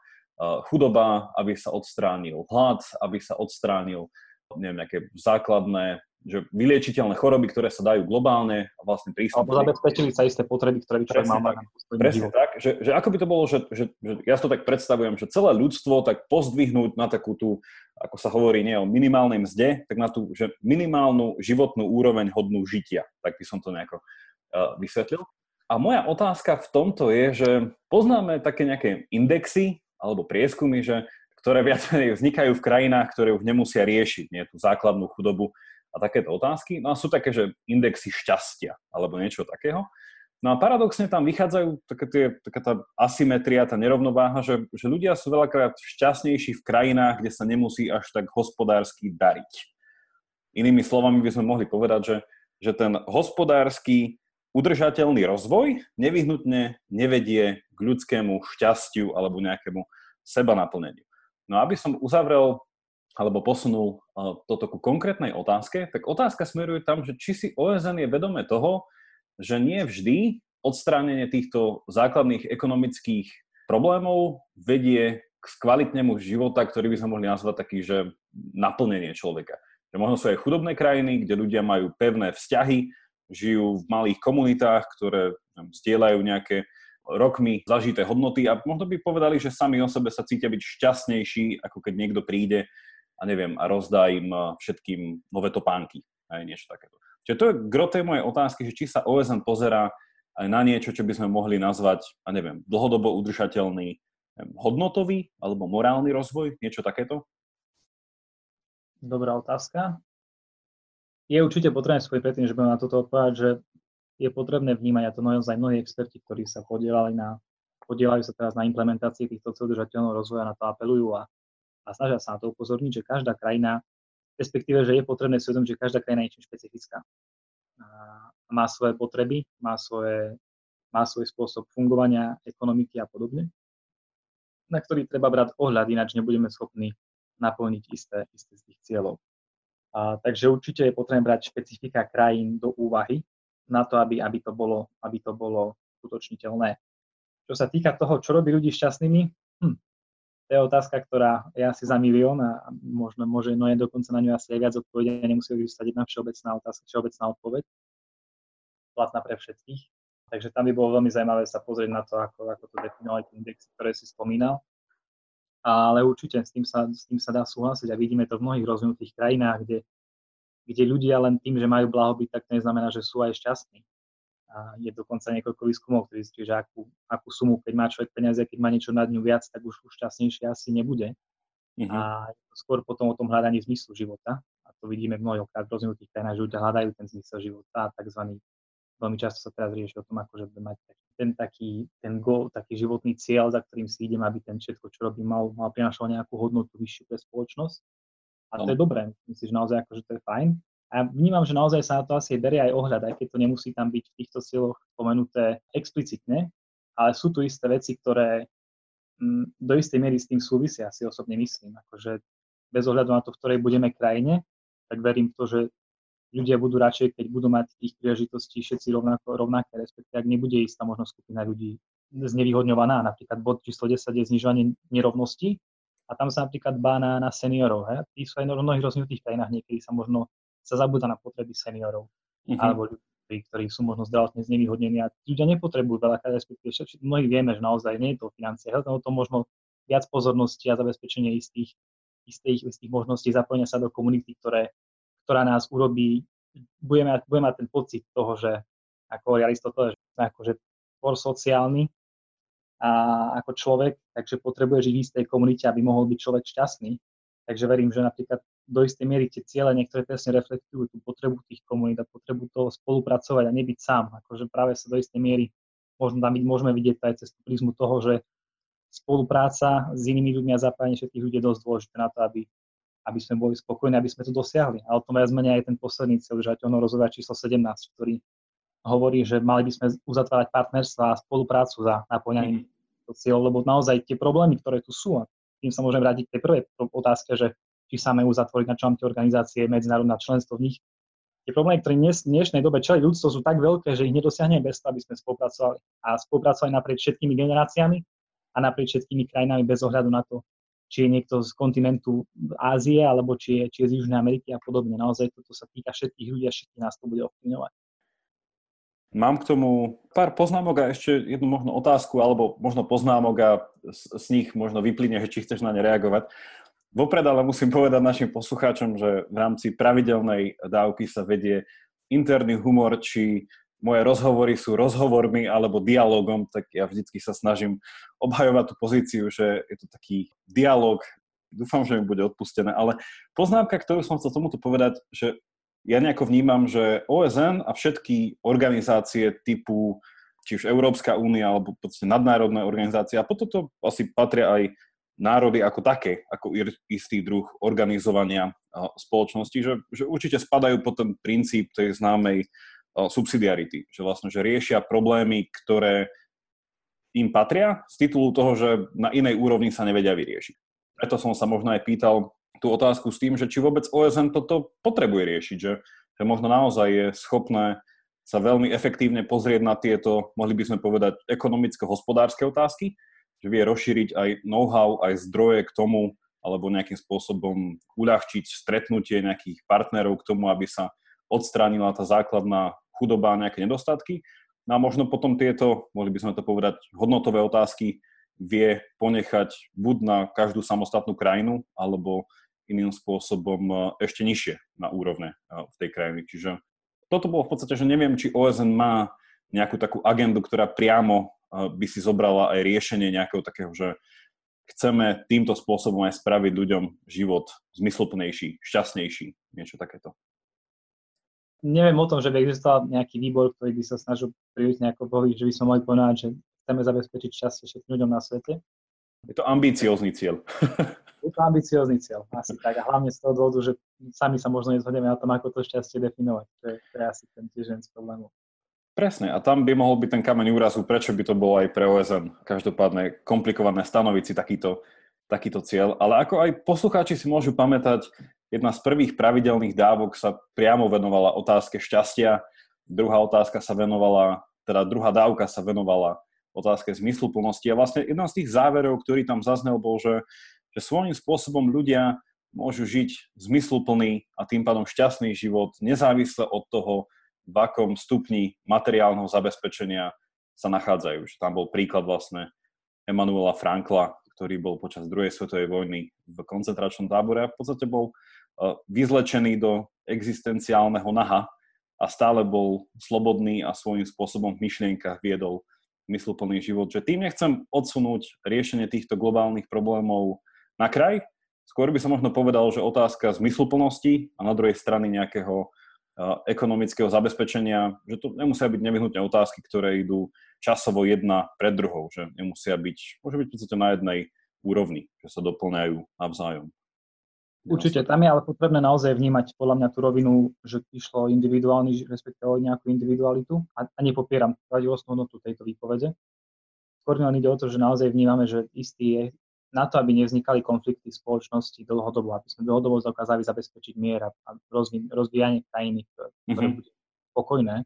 A: chudoba, aby sa odstránil hlad, aby sa odstránil neviem, nejaké základné že vyliečiteľné choroby, ktoré sa dajú globálne a vlastne prístup.
B: Alebo zabezpečili sa isté potreby, ktoré by človek mal mať.
A: Presne tak, že, že ako by to bolo, že, že, že ja to tak predstavujem, že celé ľudstvo tak pozdvihnúť na takú tú, ako sa hovorí, nie o minimálnej mzde, tak na tú že minimálnu životnú úroveň hodnú žitia. Tak by som to nejako uh, vysvetlil. A moja otázka v tomto je, že poznáme také nejaké indexy alebo prieskumy, že, ktoré viac vznikajú v krajinách, ktoré už nemusia riešiť nie, tú základnú chudobu a takéto otázky. No a sú také, že indexy šťastia alebo niečo takého. No a paradoxne tam vychádzajú také tie, taká tá asymetria, tá nerovnováha, že, že ľudia sú veľakrát šťastnejší v krajinách, kde sa nemusí až tak hospodársky dariť. Inými slovami by sme mohli povedať, že, že ten hospodársky udržateľný rozvoj nevyhnutne nevedie k ľudskému šťastiu alebo nejakému seba naplneniu. No aby som uzavrel alebo posunul toto ku konkrétnej otázke, tak otázka smeruje tam, že či si OSN je vedomé toho, že nie vždy odstránenie týchto základných ekonomických problémov vedie k kvalitnému života, ktorý by sme mohli nazvať taký, že naplnenie človeka. Že možno sú aj chudobné krajiny, kde ľudia majú pevné vzťahy, žijú v malých komunitách, ktoré zdieľajú nejaké rokmi zažité hodnoty a možno by povedali, že sami o sebe sa cítia byť šťastnejší, ako keď niekto príde a neviem, a rozdá im eh, všetkým nové topánky, aj niečo takéto. Čiže to je gro tej mojej otázky, že či sa OSN pozerá aj na niečo, čo by sme mohli nazvať, a neviem, dlhodobo udržateľný neviem, hodnotový alebo morálny rozvoj, niečo takéto?
B: Dobrá otázka. Je určite potrebné svoj predtým, že budem na toto odpovedať, že je potrebné vnímať, a to naozaj mnohí experti, ktorí sa podielali na, podielajú sa teraz na implementácii týchto udržateľného rozvoja, na to apelujú a, a snažia sa na to upozorniť, že každá krajina, respektíve, že je potrebné si uvedomiť, že každá krajina je niečím špecifická. A má svoje potreby, má, svoje, má svoj spôsob fungovania ekonomiky a podobne, na ktorý treba brať ohľad, ináč nebudeme schopní naplniť isté, isté z tých cieľov. A, takže určite je potrebné brať špecifika krajín do úvahy na to, aby, aby, to bolo, aby to bolo skutočniteľné. Čo sa týka toho, čo robí ľudí šťastnými, hm, to je otázka, ktorá je asi za milión a možno môže no je dokonca na ňu asi aj viac odpovedať, nemusí vystať jedna všeobecná otázka, všeobecná odpoveď, platná pre všetkých. Takže tam by bolo veľmi zaujímavé sa pozrieť na to, ako, ako to definovali tie indexy, ktoré si spomínal. Ale určite s tým, sa, s tým sa dá súhlasiť a vidíme to v mnohých rozvinutých krajinách, kde kde ľudia len tým, že majú blahobyt, tak to neznamená, že sú aj šťastní. A je dokonca niekoľko výskumov, ktorí zistili, že akú, akú sumu, keď má človek peniaze, keď má niečo nad ňu viac, tak už, už šťastnejšie asi nebude. Uh-huh. A to skôr potom o tom hľadaní zmyslu života. A to vidíme mnohokrát v rozvinutých krajinách, že ľudia hľadajú ten zmysel života a tzv. veľmi často sa teraz rieši o tom, ako že mať ten taký, ten goal, taký životný cieľ, za ktorým si idem, aby ten všetko, čo robím, mal, mal prinašal nejakú hodnotu vyššiu pre spoločnosť. A to je dobré, myslím že naozaj akože to je fajn. A vnímam, že naozaj sa na to asi berie aj ohľad, aj keď to nemusí tam byť v týchto cieľoch spomenuté explicitne, ale sú tu isté veci, ktoré m, mm, do istej miery s tým súvisia, si osobne myslím. Akože bez ohľadu na to, v ktorej budeme krajine, tak verím v to, že ľudia budú radšej, keď budú mať tých príležitostí všetci rovnako, rovnaké, respektíve ak nebude istá možno skupina ľudí znevýhodňovaná. Napríklad bod číslo 10 je znižovanie nerovnosti, a tam sa napríklad dbá na, na seniorov. He? Tí sú aj v mnohých rozvinutých krajinách, niekedy sa možno sa zabúda na potreby seniorov uh-huh. alebo ľudí, ktorí sú možno zdravotne znevýhodnení a ľudia nepotrebujú veľa, respektíve všetci, mnohí vieme, že naozaj nie je to financie, je to možno viac pozornosti a zabezpečenie istých, istých, istých možností zapojenia sa do komunity, ktoré, ktorá nás urobí, budeme, budeme mať ten pocit toho, že ako Aristoteles, že sme akože for sociálny a ako človek, takže potrebuje žiť v istej komunite, aby mohol byť človek šťastný. Takže verím, že napríklad do istej miery tie ciele niektoré presne reflektujú tú potrebu tých komunít a potrebu toho spolupracovať a nebyť sám. Akože práve sa do istej miery možno tam môžeme vidieť aj cez prízmu toho, že spolupráca s inými ľuďmi a zapájanie všetkých ľudí je dosť dôležité na to, aby, aby sme boli spokojní, aby sme to dosiahli. A o tom viac menej aj ten posledný cieľ udržateľného rozvoja číslo 17, ktorý hovorí, že mali by sme uzatvárať partnerstva a spoluprácu za naplňaním mm. cieľov, lebo naozaj tie problémy, ktoré tu sú, a tým sa môžem vrátiť k tej prvej otázke, že či sa majú zatvoriť na čom tie organizácie, medzinárodná členstvo v nich. Tie problémy, ktoré dnes, v dnešnej dobe čeli ľudstvo, sú tak veľké, že ich nedosiahneme bez toho, aby sme spolupracovali. A spolupracovali naprieč všetkými generáciami a naprieč všetkými krajinami bez ohľadu na to, či je niekto z kontinentu Ázie, alebo či je, či je z Južnej Ameriky a podobne. Naozaj toto sa týka všetkých ľudí a všetkých nás to bude ovplyvňovať.
A: Mám k tomu pár poznámok a ešte jednu možno otázku, alebo možno poznámok a z, z nich možno vyplyne, že či chceš na ne reagovať. Vopred ale musím povedať našim poslucháčom, že v rámci pravidelnej dávky sa vedie interný humor, či moje rozhovory sú rozhovormi alebo dialogom, tak ja vždycky sa snažím obhajovať tú pozíciu, že je to taký dialog. Dúfam, že mi bude odpustené, ale poznámka, ktorú som chcel tomuto povedať, že ja nejako vnímam, že OSN a všetky organizácie typu či už Európska únia alebo podstate nadnárodné organizácie a potom to asi patria aj národy ako také, ako istý druh organizovania spoločnosti, že, že určite spadajú pod ten princíp tej známej subsidiarity, že vlastne, že riešia problémy, ktoré im patria z titulu toho, že na inej úrovni sa nevedia vyriešiť. Preto som sa možno aj pýtal tú otázku s tým, že či vôbec OSN toto potrebuje riešiť, že, že možno naozaj je schopné sa veľmi efektívne pozrieť na tieto, mohli by sme povedať, ekonomicko-hospodárske otázky, že vie rozšíriť aj know-how, aj zdroje k tomu, alebo nejakým spôsobom uľahčiť stretnutie nejakých partnerov k tomu, aby sa odstránila tá základná chudoba a nejaké nedostatky. No a možno potom tieto, mohli by sme to povedať, hodnotové otázky vie ponechať buď na každú samostatnú krajinu, alebo iným spôsobom e, ešte nižšie na úrovne e, v tej krajine. Čiže toto bolo v podstate, že neviem, či OSN má nejakú takú agendu, ktorá priamo e, by si zobrala aj riešenie nejakého takého, že chceme týmto spôsobom aj spraviť ľuďom život zmysluplnejší, šťastnejší, niečo takéto.
B: Neviem o tom, že by existoval nejaký výbor, ktorý by sa snažil prísť nejako boli, že by sme mohli povedať, že chceme zabezpečiť šťastie všetkým ľuďom na svete.
A: Je to ambiciózny cieľ. [laughs]
B: Je to ambiciózny cieľ, asi tak. A hlavne z toho dôvodu, že sami sa možno nezhodneme na tom, ako to šťastie definovať. To je, to je asi ten tiež jeden z problémov.
A: Presne, a tam by mohol byť ten kameň úrazu, prečo by to bolo aj pre OSN. Každopádne komplikované stanoviť si takýto, takýto cieľ. Ale ako aj poslucháči si môžu pamätať, jedna z prvých pravidelných dávok sa priamo venovala otázke šťastia, druhá otázka sa venovala, teda druhá dávka sa venovala otázke zmysluplnosti. A vlastne jeden z tých záverov, ktorý tam zaznel, bol, že že svojím spôsobom ľudia môžu žiť zmysluplný a tým pádom šťastný život, nezávisle od toho, v akom stupni materiálneho zabezpečenia sa nachádzajú. Že tam bol príklad vlastne Emanuela Frankla, ktorý bol počas druhej svetovej vojny v koncentračnom tábore a v podstate bol vyzlečený do existenciálneho naha a stále bol slobodný a svojím spôsobom v myšlienkach viedol mysluplný život. Že tým nechcem odsunúť riešenie týchto globálnych problémov na kraj. Skôr by som možno povedal, že otázka zmysluplnosti a na druhej strany nejakého ekonomického zabezpečenia, že to nemusia byť nevyhnutne otázky, ktoré idú časovo jedna pred druhou, že nemusia byť, môže byť v podstate na jednej úrovni, že sa doplňajú navzájom.
B: Určite, tam je ale potrebné naozaj vnímať podľa mňa tú rovinu, že išlo individuálny, respektíve nejakú individualitu a, a nepopieram pravdivostnú hodnotu tejto výpovede. Skôr len ide o to, že naozaj vnímame, že istý na to, aby nevznikali konflikty v spoločnosti dlhodobo, aby sme dlhodobo dokázali zabezpečiť mier a rozvíjanie krajiny, ktoré mm-hmm. bude pokojné,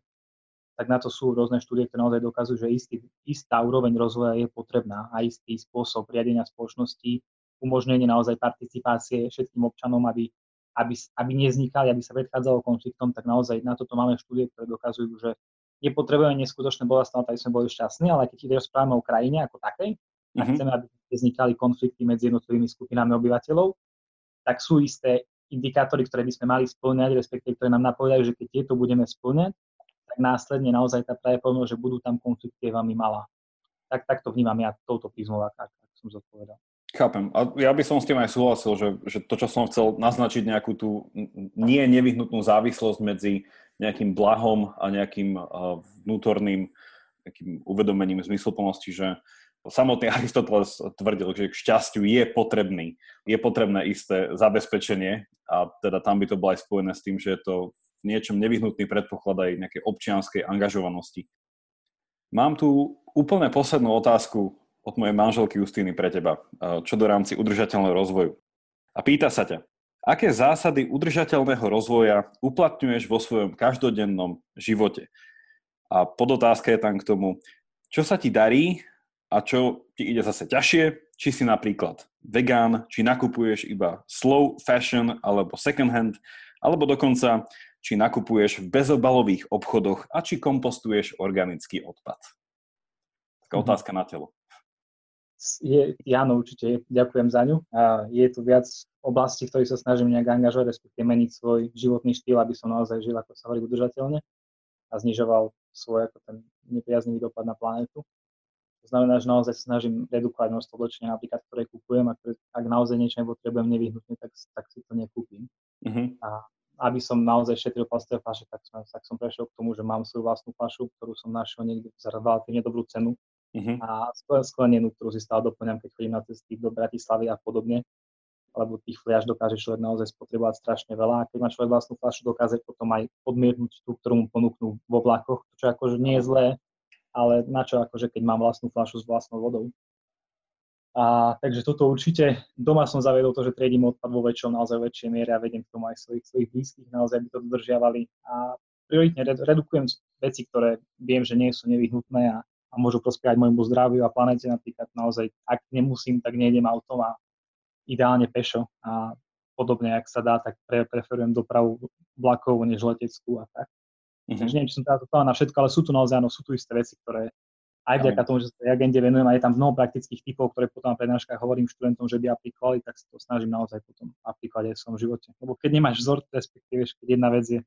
B: tak na to sú rôzne štúdie, ktoré naozaj dokazujú, že istý, istá úroveň rozvoja je potrebná a istý spôsob riadenia spoločnosti, umožnenie naozaj participácie všetkým občanom, aby, aby, aby nevznikali, aby sa predchádzalo konfliktom, tak naozaj na toto máme štúdie, ktoré dokazujú, že nepotrebujeme neskutočné bolestné, aby sme boli šťastní, ale keď rozprávame o krajine ako takej, a mm-hmm. chceme, aby vznikali konflikty medzi jednotlivými skupinami obyvateľov, tak sú isté indikátory, ktoré by sme mali splňať, respektíve ktoré nám napovedajú, že keď tieto budeme splňať, tak následne naozaj tá pravdepodobnosť, že budú tam konflikty, je veľmi malá. Tak, tak to vnímam ja touto prizmou, ak, ak som zodpovedal.
A: Chápem. A ja by som s tým aj súhlasil, že, že to, čo som chcel naznačiť nejakú tú nie nevyhnutnú závislosť medzi nejakým blahom a nejakým vnútorným takým uvedomením zmysluplnosti, že samotný [laughs] Aristoteles tvrdil, že k šťastiu je potrebný, je potrebné isté zabezpečenie a teda tam by to bolo aj spojené s tým, že je to v niečom nevyhnutný predpoklad aj nejakej občianskej angažovanosti. Mám tu úplne poslednú otázku od mojej manželky Justíny pre teba, čo do rámci udržateľného rozvoju. A pýta sa ťa, aké zásady udržateľného rozvoja uplatňuješ vo svojom každodennom živote? A podotázka je tam k tomu, čo sa ti darí a čo ti ide zase ťažšie, či si napríklad vegán, či nakupuješ iba slow fashion alebo second hand, alebo dokonca či nakupuješ v bezobalových obchodoch a či kompostuješ organický odpad. Taká mm-hmm. otázka na telo.
B: Je, áno, určite, ďakujem za ňu. A je tu viac oblastí, v ktorých sa snažím nejak angažovať, respektíve meniť svoj životný štýl, aby som naozaj žil, ako sa hovorí, udržateľne a znižoval svoj ako ten nepriaznivý dopad na planetu. To znamená, že naozaj snažím redukovať množstvo oblečenia, napríklad, ktoré kupujem a ktoré, ak naozaj niečo nepotrebujem nevyhnutne, tak, tak si to nekúpim. Uh-huh. A aby som naozaj šetril plastové fľaše, tak som, tak som prešiel k tomu, že mám svoju vlastnú fľašu, ktorú som našiel niekde za relatívne dobrú cenu uh-huh. a sklenenú, ktorú si stále doplňam, keď chodím na cesty do Bratislavy a podobne lebo tých fľaš dokáže človek naozaj spotrebovať strašne veľa a keď má človek vlastnú fľašu, dokáže potom aj odmietnúť tú, ktorú mu ponúknú vo vlakoch, čo akože nie je zlé, ale na čo akože keď mám vlastnú fľašu s vlastnou vodou. A, takže toto určite, doma som zavedol to, že triedím odpad vo väčšom, naozaj väčšej miere a vedem k tomu aj svojich, svojich blízkych, naozaj by to dodržiavali. A prioritne redukujem veci, ktoré viem, že nie sú nevyhnutné a, a môžu prospievať môjmu zdraviu a planete. Napríklad naozaj, ak nemusím, tak nejdem autom a ideálne pešo a podobne, ak sa dá, tak pre, preferujem dopravu vlakovú než leteckú a tak. Mm-hmm. Takže neviem, či som teda to na všetko, ale sú tu naozaj, áno, sú tu isté veci, ktoré aj vďaka tomu, že sa tej agende venujem a je tam mnoho praktických typov, ktoré potom na prednáškach hovorím študentom, že by aplikovali, tak sa to snažím naozaj potom aplikovať aj v svojom živote. Lebo keď nemáš vzor, respektíve, keď jedna vec je,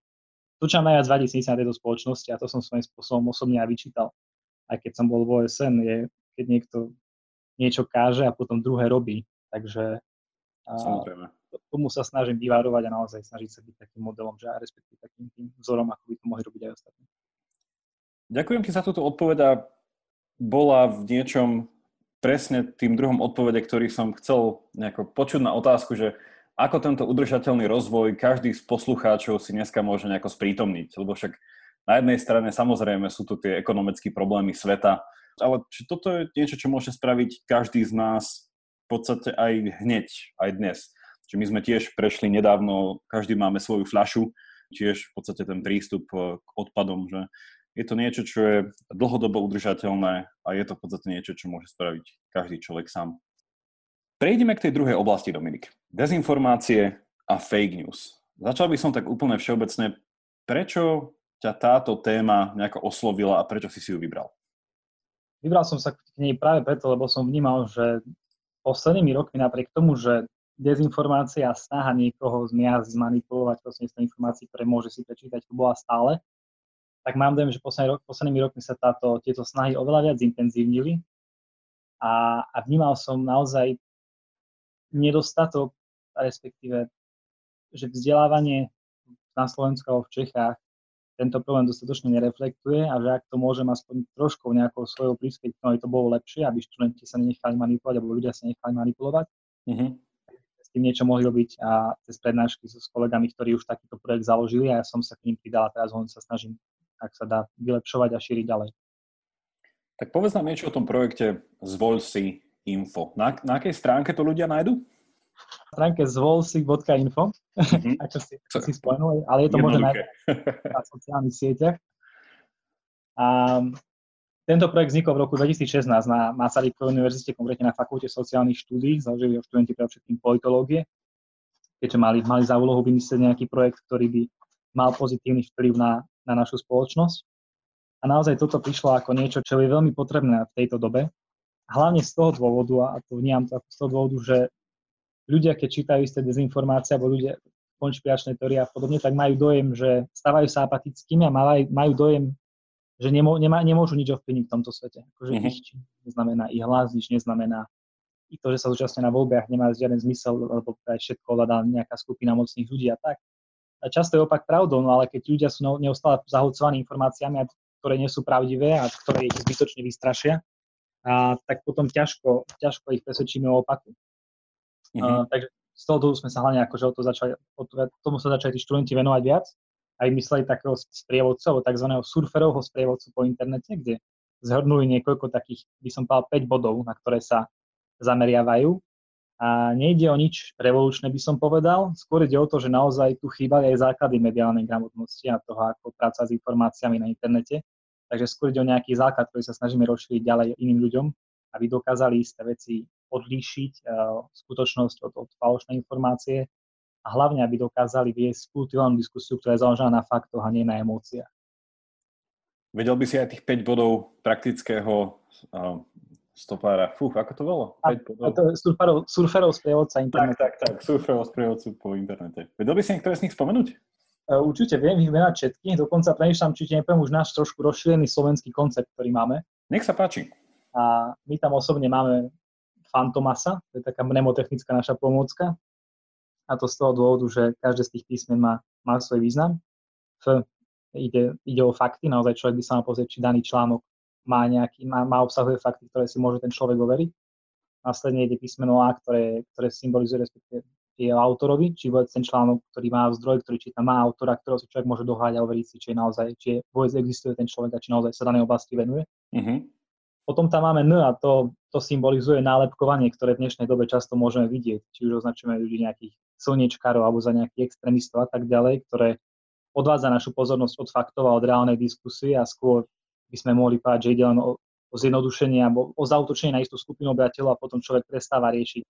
B: to, čo najviac vadí si na tejto spoločnosti, a to som svojím spôsobom osobne aj vyčítal, aj keď som bol v OSN, je, keď niekto niečo káže a potom druhé robí. Takže a, tomu sa snažím vyvárovať a naozaj snažiť sa byť takým modelom, že aj respektíve takým tým vzorom, ako by to mohli robiť aj ostatní.
A: Ďakujem ti za túto odpoveď a bola v niečom presne tým druhom odpovede, ktorý som chcel nejako počuť na otázku, že ako tento udržateľný rozvoj každý z poslucháčov si dneska môže nejako sprítomniť. Lebo však na jednej strane samozrejme sú tu tie ekonomické problémy sveta, ale či toto je niečo, čo môže spraviť každý z nás v podstate aj hneď, aj dnes. Čiže my sme tiež prešli nedávno, každý máme svoju fľašu, tiež v podstate ten prístup k odpadom, že je to niečo, čo je dlhodobo udržateľné a je to v podstate niečo, čo môže spraviť každý človek sám. Prejdeme k tej druhej oblasti, Dominik. Dezinformácie a fake news. Začal by som tak úplne všeobecne. Prečo ťa táto téma nejako oslovila a prečo si si ju vybral?
B: Vybral som sa k nej práve preto, lebo som vnímal, že poslednými rokmi napriek tomu, že dezinformácia a snaha niekoho zmiasť, zmanipulovať prostredníctvom informácií, ktoré môže si prečítať, to bola stále, tak mám dojem, že posledný rok, poslednými rokmi sa táto, tieto snahy oveľa viac zintenzívnili a, a vnímal som naozaj nedostatok, respektíve, že vzdelávanie na Slovensku alebo v Čechách tento problém dostatočne nereflektuje a že ak to môžem aspoň trošku nejakou svojou prispieť, no to bolo lepšie, aby študenti sa nenechali manipulovať, alebo ľudia sa nechali manipulovať. Mm-hmm. S tým niečo mohli robiť a cez prednášky so s kolegami, ktorí už takýto projekt založili a ja som sa k ním pridal a teraz ho sa snažím ak sa dá vylepšovať a šíriť ďalej.
A: Tak povedz nám niečo o tom projekte Zvoľ si info. Na, na akej stránke to ľudia nájdu?
B: Stránke zvolsi.info, mm-hmm. [laughs] ako si, ako si spomenul, ale je to možné nájsť na sociálnych sieťach. A tento projekt vznikol v roku 2016 na Masarykovej univerzite, konkrétne na Fakulte sociálnych štúdí, založili ho študenti pre všetkým politológie, keďže mali, mali za úlohu vymyslieť nejaký projekt, ktorý by mal pozitívny vplyv na na našu spoločnosť. A naozaj toto prišlo ako niečo, čo je veľmi potrebné v tejto dobe. Hlavne z toho dôvodu, a to vnímam to ako z toho dôvodu, že ľudia, keď čítajú isté dezinformácie alebo ľudia konšpiračné teórie a podobne, tak majú dojem, že stávajú sa apatickými a majú, dojem, že nemô, nemá, nemôžu nič ovplyvniť v tomto svete. Akože mm-hmm. nič neznamená ich hlas, nič neznamená i to, že sa zúčastnia na voľbách, nemá žiaden zmysel, lebo aj všetko hľadá nejaká skupina mocných ľudí a tak často je opak pravdou, no ale keď ľudia sú neustále zahlcovaní informáciami, ktoré nie sú pravdivé a ktoré ich zbytočne vystrašia, a, tak potom ťažko, ťažko ich presvedčíme o opaku. Mm-hmm. A, takže z toho dôvodu sme sa hlavne akože o to začali, o to, tomu sa začali tí študenti venovať viac a vymysleli takého sprievodcu, alebo tzv. surferovho sprievodcu po internete, kde zhrnuli niekoľko takých, by som povedal, 5 bodov, na ktoré sa zameriavajú a nejde o nič revolučné, by som povedal. Skôr ide o to, že naozaj tu chýbali aj základy mediálnej gramotnosti a toho, ako práca s informáciami na internete. Takže skôr ide o nejaký základ, ktorý sa snažíme rozšíriť ďalej iným ľuďom, aby dokázali isté veci odlíšiť uh, skutočnosť od, od falošnej informácie a hlavne, aby dokázali viesť kultivovanú diskusiu, ktorá je založená na faktoch a nie na emóciách.
A: Vedel by si aj tých 5 bodov praktického uh, stopára. Fú, ako to bolo?
B: A, a to je surferov, surferov sprievodca internetu.
A: Tak, tak, tak, surferov sprievodcu po internete. Vedel by si niektoré z nich spomenúť?
B: Uh, určite viem ich menovať všetky, dokonca premýšľam, či ti nepoviem už náš trošku rozšírený slovenský koncept, ktorý máme.
A: Nech sa páči.
B: A my tam osobne máme Fantomasa, to je taká mnemotechnická naša pomôcka. A to z toho dôvodu, že každé z tých písmen má, má svoj význam. F ide, ide o fakty, naozaj človek by sa mal pozrieť, či daný článok má, nejaký, má, má obsahuje fakty, ktoré si môže ten človek overiť. Následne ide písmeno A, ktoré, ktoré symbolizuje respektíve je autorovi, či vôbec ten článok, ktorý má zdroj, ktorý číta, má autora, ktorého si človek môže dohľadať a overiť si, či je naozaj, či je, vôbec existuje ten človek a či naozaj sa danej oblasti venuje. Uh-huh. Potom tam máme N a to, to symbolizuje nálepkovanie, ktoré v dnešnej dobe často môžeme vidieť. Či už označujeme ľudí nejakých slniečkárov alebo za nejakých extrémistov a tak ďalej, ktoré odvádza našu pozornosť od faktov a od reálnej diskusie a skôr by sme mohli povedať, že ide len o, o zjednodušenie alebo o zautočenie na istú skupinu obyvateľov a potom človek prestáva riešiť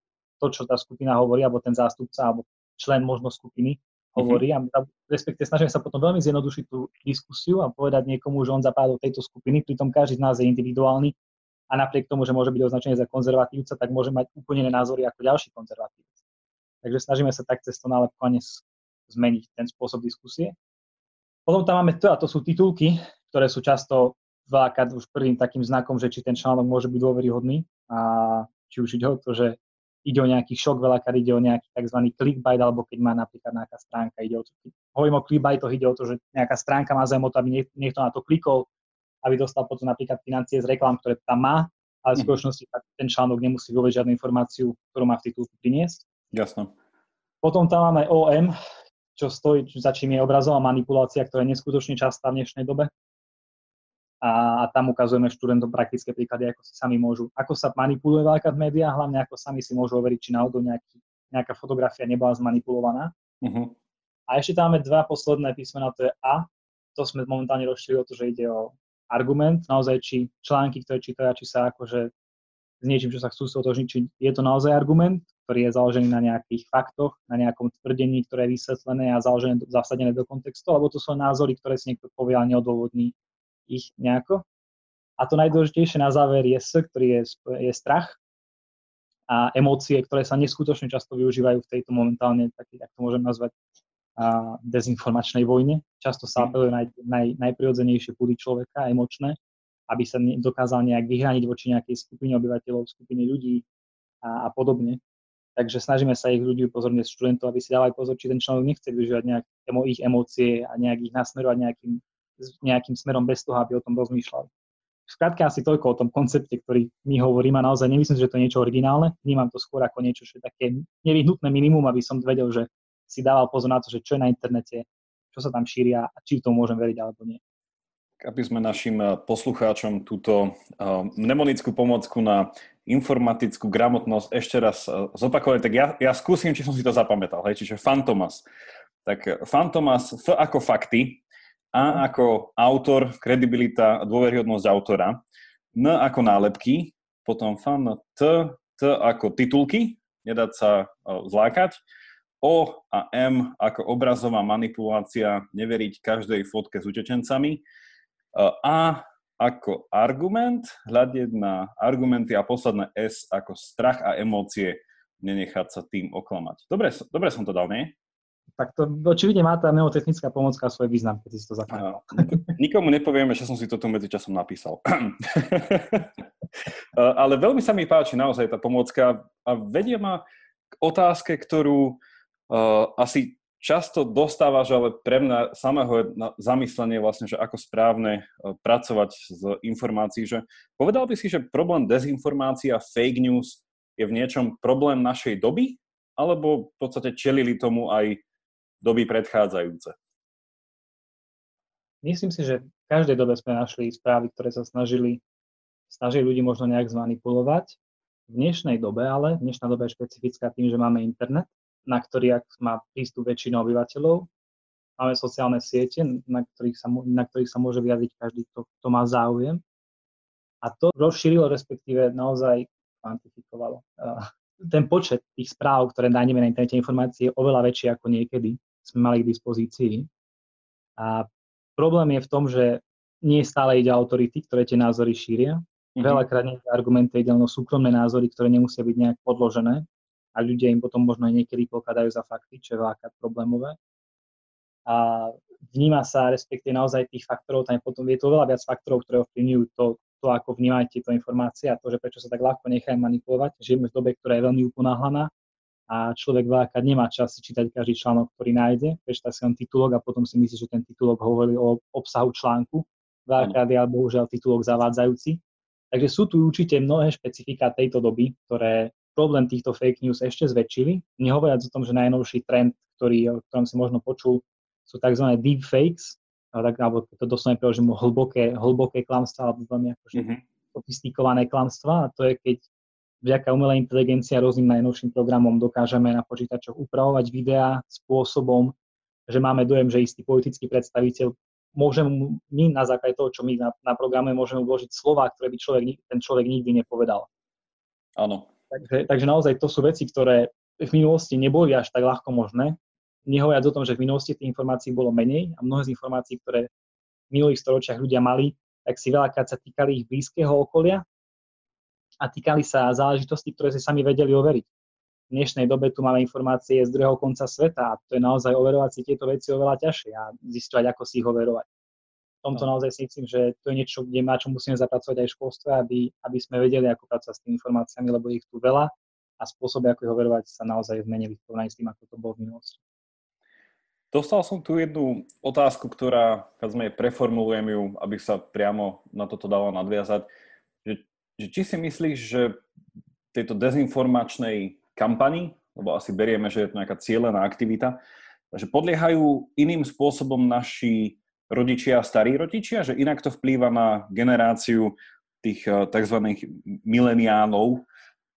B: to, čo tá skupina hovorí, alebo ten zástupca, alebo člen možno skupiny hovorí. Mm-hmm. A respektíve snažíme sa potom veľmi zjednodušiť tú diskusiu a povedať niekomu, že on zapadol do tejto skupiny, pritom každý z nás je individuálny a napriek tomu, že môže byť označený za konzervatívca, tak môže mať úplne iné názory ako ďalší konzervatívec. Takže snažíme sa tak cez to nálepkovanie zmeniť ten spôsob diskusie. Potom tam máme to, a to sú titulky, ktoré sú často veľakrát už prvým takým znakom, že či ten článok môže byť dôveryhodný a či už ide o to, že ide o nejaký šok, veľakrát ide o nejaký tzv. clickbait, alebo keď má napríklad nejaká stránka, ide o to, hovorím o clickbaitoch, ide o to, že nejaká stránka má zájem o to, aby niekto na to klikol, aby dostal potom napríklad financie z reklám, ktoré tam má, ale v mhm. skutočnosti ten článok nemusí vôbec žiadnu informáciu, ktorú má v titulku priniesť.
A: Jasno.
B: Potom tam máme OM, čo stojí, za čím je obrazová manipulácia, ktorá je neskutočne častá v dnešnej dobe a, a tam ukazujeme študentom praktické príklady, ako si sami môžu, ako sa manipuluje veľká v médiách, hlavne ako sami si môžu overiť, či náhodou nejaký, nejaká fotografia nebola zmanipulovaná. Uh-huh. A ešte tam máme dva posledné písmená, to je A, to sme momentálne rozšili o to, že ide o argument, naozaj či články, ktoré čítajú, či sa akože s niečím, čo sa chcú stotožniť, či je to naozaj argument, ktorý je založený na nejakých faktoch, na nejakom tvrdení, ktoré je vysvetlené a založené, zasadené do kontextu, alebo to sú názory, ktoré si niekto povie a neodôvodní ich nejako. A to najdôležitejšie na záver je S, ktorý je, je strach a emócie, ktoré sa neskutočne často využívajú v tejto momentálne, taký, tak to môžem nazvať, a dezinformačnej vojne. Často sa apeluje naj, naj, najprirodzenejšie púdy človeka, emočné, aby sa dokázal nejak vyhraniť voči nejakej skupine obyvateľov, skupine ľudí a, a podobne. Takže snažíme sa ich ľudí upozorniť študentov, aby si dávali pozor, či ten človek nechce využívať nejak emo, ich emócie a nejak ich nasmerovať nejakým nejakým smerom bez toho, aby o tom rozmýšľali. Skrátka asi toľko o tom koncepte, ktorý my hovoríme naozaj nemyslím, že to je niečo originálne, vnímam to skôr ako niečo, čo je také nevyhnutné minimum, aby som vedel, že si dával pozor na to, že čo je na internete, čo sa tam šíria a či to môžem veriť alebo nie.
A: Aby sme našim eh, poslucháčom túto uh, mnemonickú pomocku na informatickú gramotnosť ešte raz uh, zopakovali, tak ja, ja skúsim, či som si to zapamätal. Hej, čiže Fantomas. Tak Fantomas, F ako fakty, a ako autor, kredibilita a dôveryhodnosť autora. N ako nálepky, potom fan T, T ako titulky, nedať sa zlákať. O a M ako obrazová manipulácia, neveriť každej fotke s utečencami. A ako argument, hľadieť na argumenty a posledné S ako strach a emócie, nenechať sa tým oklamať. Dobre, dobre som to dal, nie?
B: Tak to očividne má tá mnemotechnická pomocka svoj význam, keď si to zapájal.
A: Nikomu nepovieme, že som si to tu medzičasom napísal. [clears throat] Ale veľmi sa mi páči naozaj tá pomocka a vedie ma k otázke, ktorú uh, asi často dostávaš, ale pre mňa samého je zamyslenie vlastne, že ako správne uh, pracovať s informácií, že povedal by si, že problém dezinformácií a fake news je v niečom problém našej doby, alebo v podstate čelili tomu aj doby predchádzajúce?
B: Myslím si, že v každej dobe sme našli správy, ktoré sa snažili, snažili ľudí možno nejak zmanipulovať. V dnešnej dobe ale, dnešná doba je špecifická tým, že máme internet, na ktorý má prístup väčšina obyvateľov. Máme sociálne siete, na ktorých sa, na ktorých sa môže vyjadriť každý, kto, kto má záujem. A to rozšírilo, respektíve naozaj kvantifikovalo. Ten počet tých správ, ktoré nájdeme na internete informácie, je oveľa väčší ako niekedy sme mali k dispozícii. A problém je v tom, že nie stále ide autority, ktoré tie názory šíria. Mm-hmm. Veľakrát nie argumenty ide o súkromné názory, ktoré nemusia byť nejak podložené a ľudia im potom možno niekedy pokladajú za fakty, čo je veľakrát problémové. A vníma sa, respektíve naozaj tých faktorov, tam je potom je to veľa viac faktorov, ktoré ovplyvňujú to, to, ako vnímate tieto informácie a to, že prečo sa tak ľahko nechajú manipulovať. Žijeme v dobe, ktorá je veľmi uponáhlaná a človek veľakrát nemá čas si čítať každý článok, ktorý nájde, prečíta si len titulok a potom si myslí, že ten titulok hovorí o obsahu článku. Veľakrát je ale bohužiaľ titulok zavádzajúci. Takže sú tu určite mnohé špecifika tejto doby, ktoré problém týchto fake news ešte zväčšili. Nehovoriac o tom, že najnovší trend, ktorý, o ktorom si možno počul, sú tzv. deepfakes, tak, alebo to doslovne preložím hlboké, hlboké klamstvá, alebo veľmi akože mm-hmm. sofistikované klamstvá a to je, keď vďaka umelej inteligencii a rôznym najnovším programom dokážeme na počítačoch upravovať videá spôsobom, že máme dojem, že istý politický predstaviteľ môžem my na základe toho, čo my na, na programe môžeme vložiť slova, ktoré by človek, ten človek nikdy nepovedal.
A: Áno.
B: Takže, takže naozaj to sú veci, ktoré v minulosti neboli až tak ľahko možné. Nehovoriac o tom, že v minulosti tých informácií bolo menej a mnohé z informácií, ktoré v minulých storočiach ľudia mali, tak si veľakrát sa týkali ich blízkeho okolia a týkali sa záležitosti, ktoré si sami vedeli overiť. V dnešnej dobe tu máme informácie z druhého konca sveta a to je naozaj overovať si tieto veci oveľa ťažšie a zistovať, ako si ich overovať. V tomto no. naozaj si myslím, že to je niečo, kde na čo musíme zapracovať aj v školstve, aby, aby sme vedeli, ako pracovať s tými informáciami, lebo ich tu veľa a spôsoby, ako ich overovať, sa naozaj zmenili v porovnaní s tým, ako to bolo v minulosti.
A: Dostal som tu jednu otázku, ktorá, keď sme preformulujem ju, aby sa priamo na toto dalo nadviazať, že, či si myslíš, že tejto dezinformačnej kampani, lebo asi berieme, že je to nejaká cieľená aktivita, že podliehajú iným spôsobom naši rodičia a starí rodičia, že inak to vplýva na generáciu tých eh, tzv. mileniánov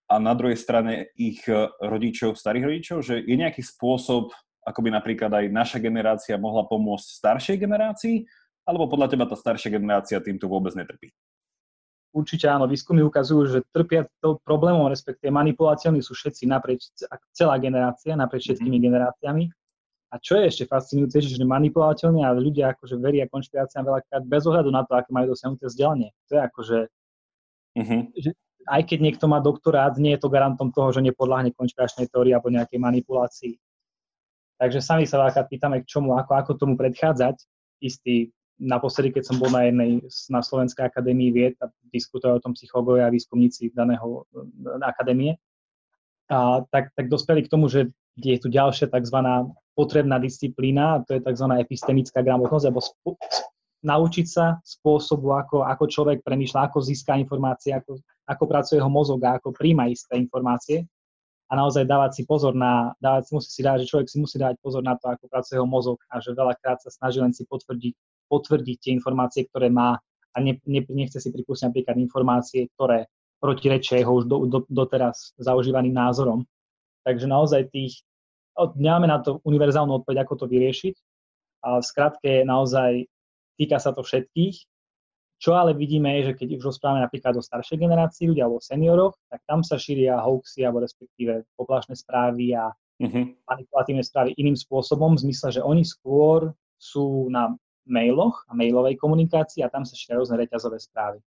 A: a na druhej strane ich eh, rodičov, starých rodičov, že je nejaký spôsob, ako by napríklad aj naša generácia mohla pomôcť staršej generácii, alebo podľa teba tá staršia generácia týmto vôbec netrpí?
B: Určite áno, výskumy ukazujú, že trpia to problémom, respektíve manipuláciami sú všetci naprieč, celá generácia, naprieč mhm. všetkými mm-hmm. generáciami. A čo je ešte fascinujúce, že manipuláteľní a ľudia akože veria konšpiráciám veľakrát bez ohľadu na to, aké majú dosiahnuté vzdelanie. To je akože, mm-hmm. že aj keď niekto má doktorát, nie je to garantom toho, že nepodľahne konšpiračnej teórii alebo nejakej manipulácii. Takže sami sa veľká pýtame, k čomu, ako, ako tomu predchádzať. Istý, naposledy, keď som bol na jednej na Slovenskej akadémii vied a diskutovali o tom psychológovia a výskumníci daného akadémie, a tak, tak dospeli k tomu, že je tu ďalšia tzv. potrebná disciplína, a to je tzv. epistemická gramotnosť, alebo sp- naučiť sa spôsobu, ako, ako človek premýšľa, ako získa informácie, ako, ako pracuje jeho mozog a ako príjma isté informácie a naozaj dávať si pozor na, dávať, musí si dávať, že človek si musí dávať pozor na to, ako pracuje jeho mozog a že veľakrát sa snaží len si potvrdiť, potvrdiť tie informácie, ktoré má a ne, ne, nechce si pripustiť napríklad informácie, ktoré protirečia jeho už do, do, doteraz zaužívaným názorom. Takže naozaj tých, nemáme na to univerzálnu odpoveď, ako to vyriešiť, ale v skratke naozaj týka sa to všetkých čo ale vidíme je, že keď už rozprávame napríklad o staršej generácii ľudí alebo senioroch, tak tam sa šíria hoaxy alebo respektíve poplašné správy a uh-huh. manipulatívne správy iným spôsobom, v zmysle, že oni skôr sú na mailoch a mailovej komunikácii a tam sa šíria rôzne reťazové správy.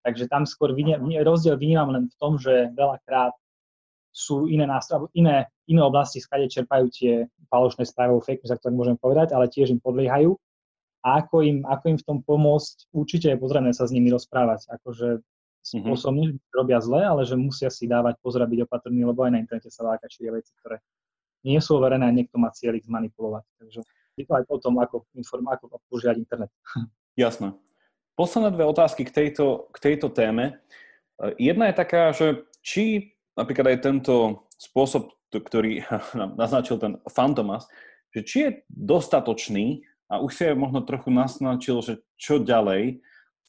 B: Takže tam skôr vidia, rozdiel vnímam len v tom, že veľakrát sú iné nástroje, iné, iné oblasti, skade čerpajú tie falošné správy o fake news, to môžem povedať, ale tiež im podliehajú a ako im, ako im v tom pomôcť, určite je potrebné sa s nimi rozprávať. Akože spôsobne, mm-hmm. robia zle, ale že musia si dávať pozor byť opatrní, lebo aj na internete sa veľká šíria veci, ktoré nie sú overené a niekto má cieľ ich zmanipulovať. Takže aj o tom, ako, inform, ako používať internet. [laughs]
A: Jasné. Posledné dve otázky k tejto, k tejto téme. Jedna je taká, že či napríklad aj tento spôsob, ktorý [laughs] nám naznačil ten Fantomas, že či je dostatočný a už si aj možno trochu nasnačil, že čo ďalej,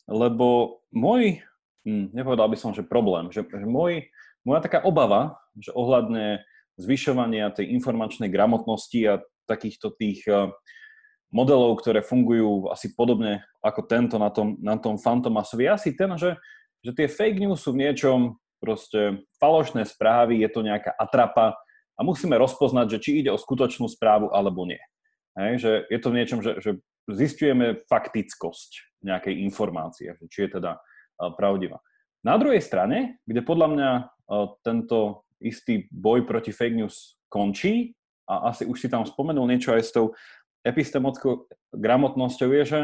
A: lebo môj, hm, nepovedal by som, že problém, že, že môj, moja taká obava, že ohľadne zvyšovania tej informačnej gramotnosti a takýchto tých uh, modelov, ktoré fungujú asi podobne ako tento na tom, na tom Fantomasovi, asi ten, že, že tie fake news sú v niečom proste falošné správy, je to nejaká atrapa a musíme rozpoznať, že či ide o skutočnú správu alebo nie. Hej, že je to v niečom, že, že zistujeme faktickosť nejakej informácie, či je teda uh, pravdivá. Na druhej strane, kde podľa mňa uh, tento istý boj proti fake news končí, a asi už si tam spomenul niečo aj s tou epistemickou gramotnosťou, je, že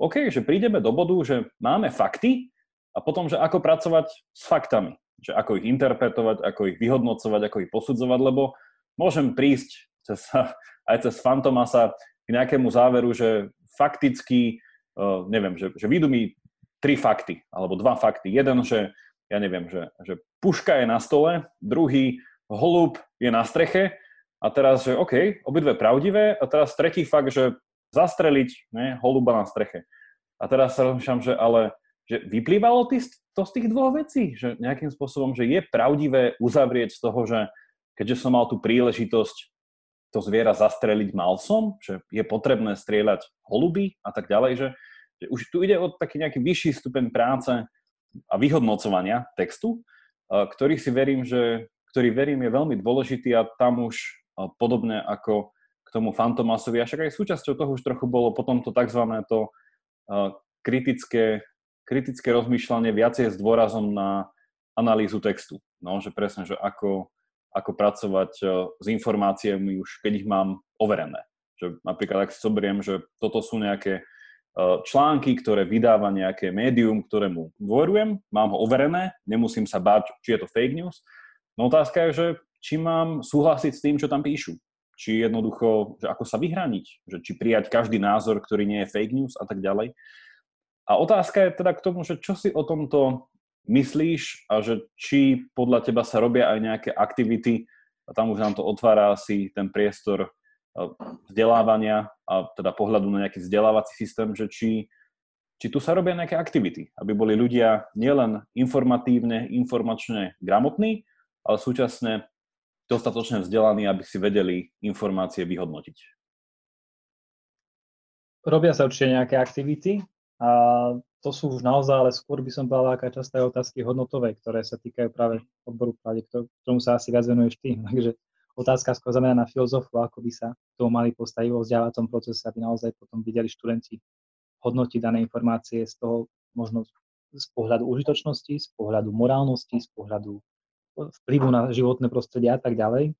A: OK, že prídeme do bodu, že máme fakty a potom, že ako pracovať s faktami, že ako ich interpretovať, ako ich vyhodnocovať, ako ich posudzovať, lebo môžem prísť cez [laughs] aj cez Fantomasa k nejakému záveru, že fakticky, uh, neviem, že, že vidú mi tri fakty, alebo dva fakty. Jeden, že ja neviem, že, že puška je na stole, druhý holub je na streche a teraz, že OK, obidve pravdivé a teraz tretí fakt, že zastreliť ne, holuba na streche. A teraz sa rozmýšľam, že ale že vyplývalo to z tých dvoch vecí, že nejakým spôsobom, že je pravdivé uzavrieť z toho, že keďže som mal tú príležitosť to zviera zastreliť, mal som, že je potrebné strieľať holuby a tak ďalej, že, že už tu ide o taký nejaký vyšší stupeň práce a vyhodnocovania textu, ktorý si verím, že, ktorý verím je veľmi dôležitý a tam už podobne ako k tomu Fantomasovi, a však aj súčasťou toho už trochu bolo potom to tzv. to kritické kritické rozmýšľanie viacej s dôrazom na analýzu textu. No, že presne, že ako, ako pracovať e, s informáciami už, keď ich mám overené. Že napríklad, ak si zoberiem, že toto sú nejaké e, články, ktoré vydáva nejaké médium, ktorému dôverujem, mám ho overené, nemusím sa báť, či je to fake news. No otázka je, že či mám súhlasiť s tým, čo tam píšu. Či jednoducho, že ako sa vyhraniť, že či prijať každý názor, ktorý nie je fake news a tak ďalej. A otázka je teda k tomu, že čo si o tomto myslíš a že či podľa teba sa robia aj nejaké aktivity, a tam už nám to otvára asi ten priestor vzdelávania a teda pohľadu na nejaký vzdelávací systém, že či, či tu sa robia nejaké aktivity, aby boli ľudia nielen informatívne, informačne gramotní, ale súčasne dostatočne vzdelaní, aby si vedeli informácie vyhodnotiť.
B: Robia sa určite nejaké aktivity. A to sú už naozaj, ale skôr by som povedal, aká časť otázky hodnotové, ktoré sa týkajú práve odboru práve, ktorému sa asi viac venuješ ty. [laughs] Takže otázka skôr znamená na filozofu, ako by sa to mali postaviť vo vzdelávacom procese, aby naozaj potom videli študenti hodnotiť dané informácie z toho možno z pohľadu užitočnosti, z pohľadu morálnosti, z pohľadu vplyvu na životné prostredie a tak ďalej.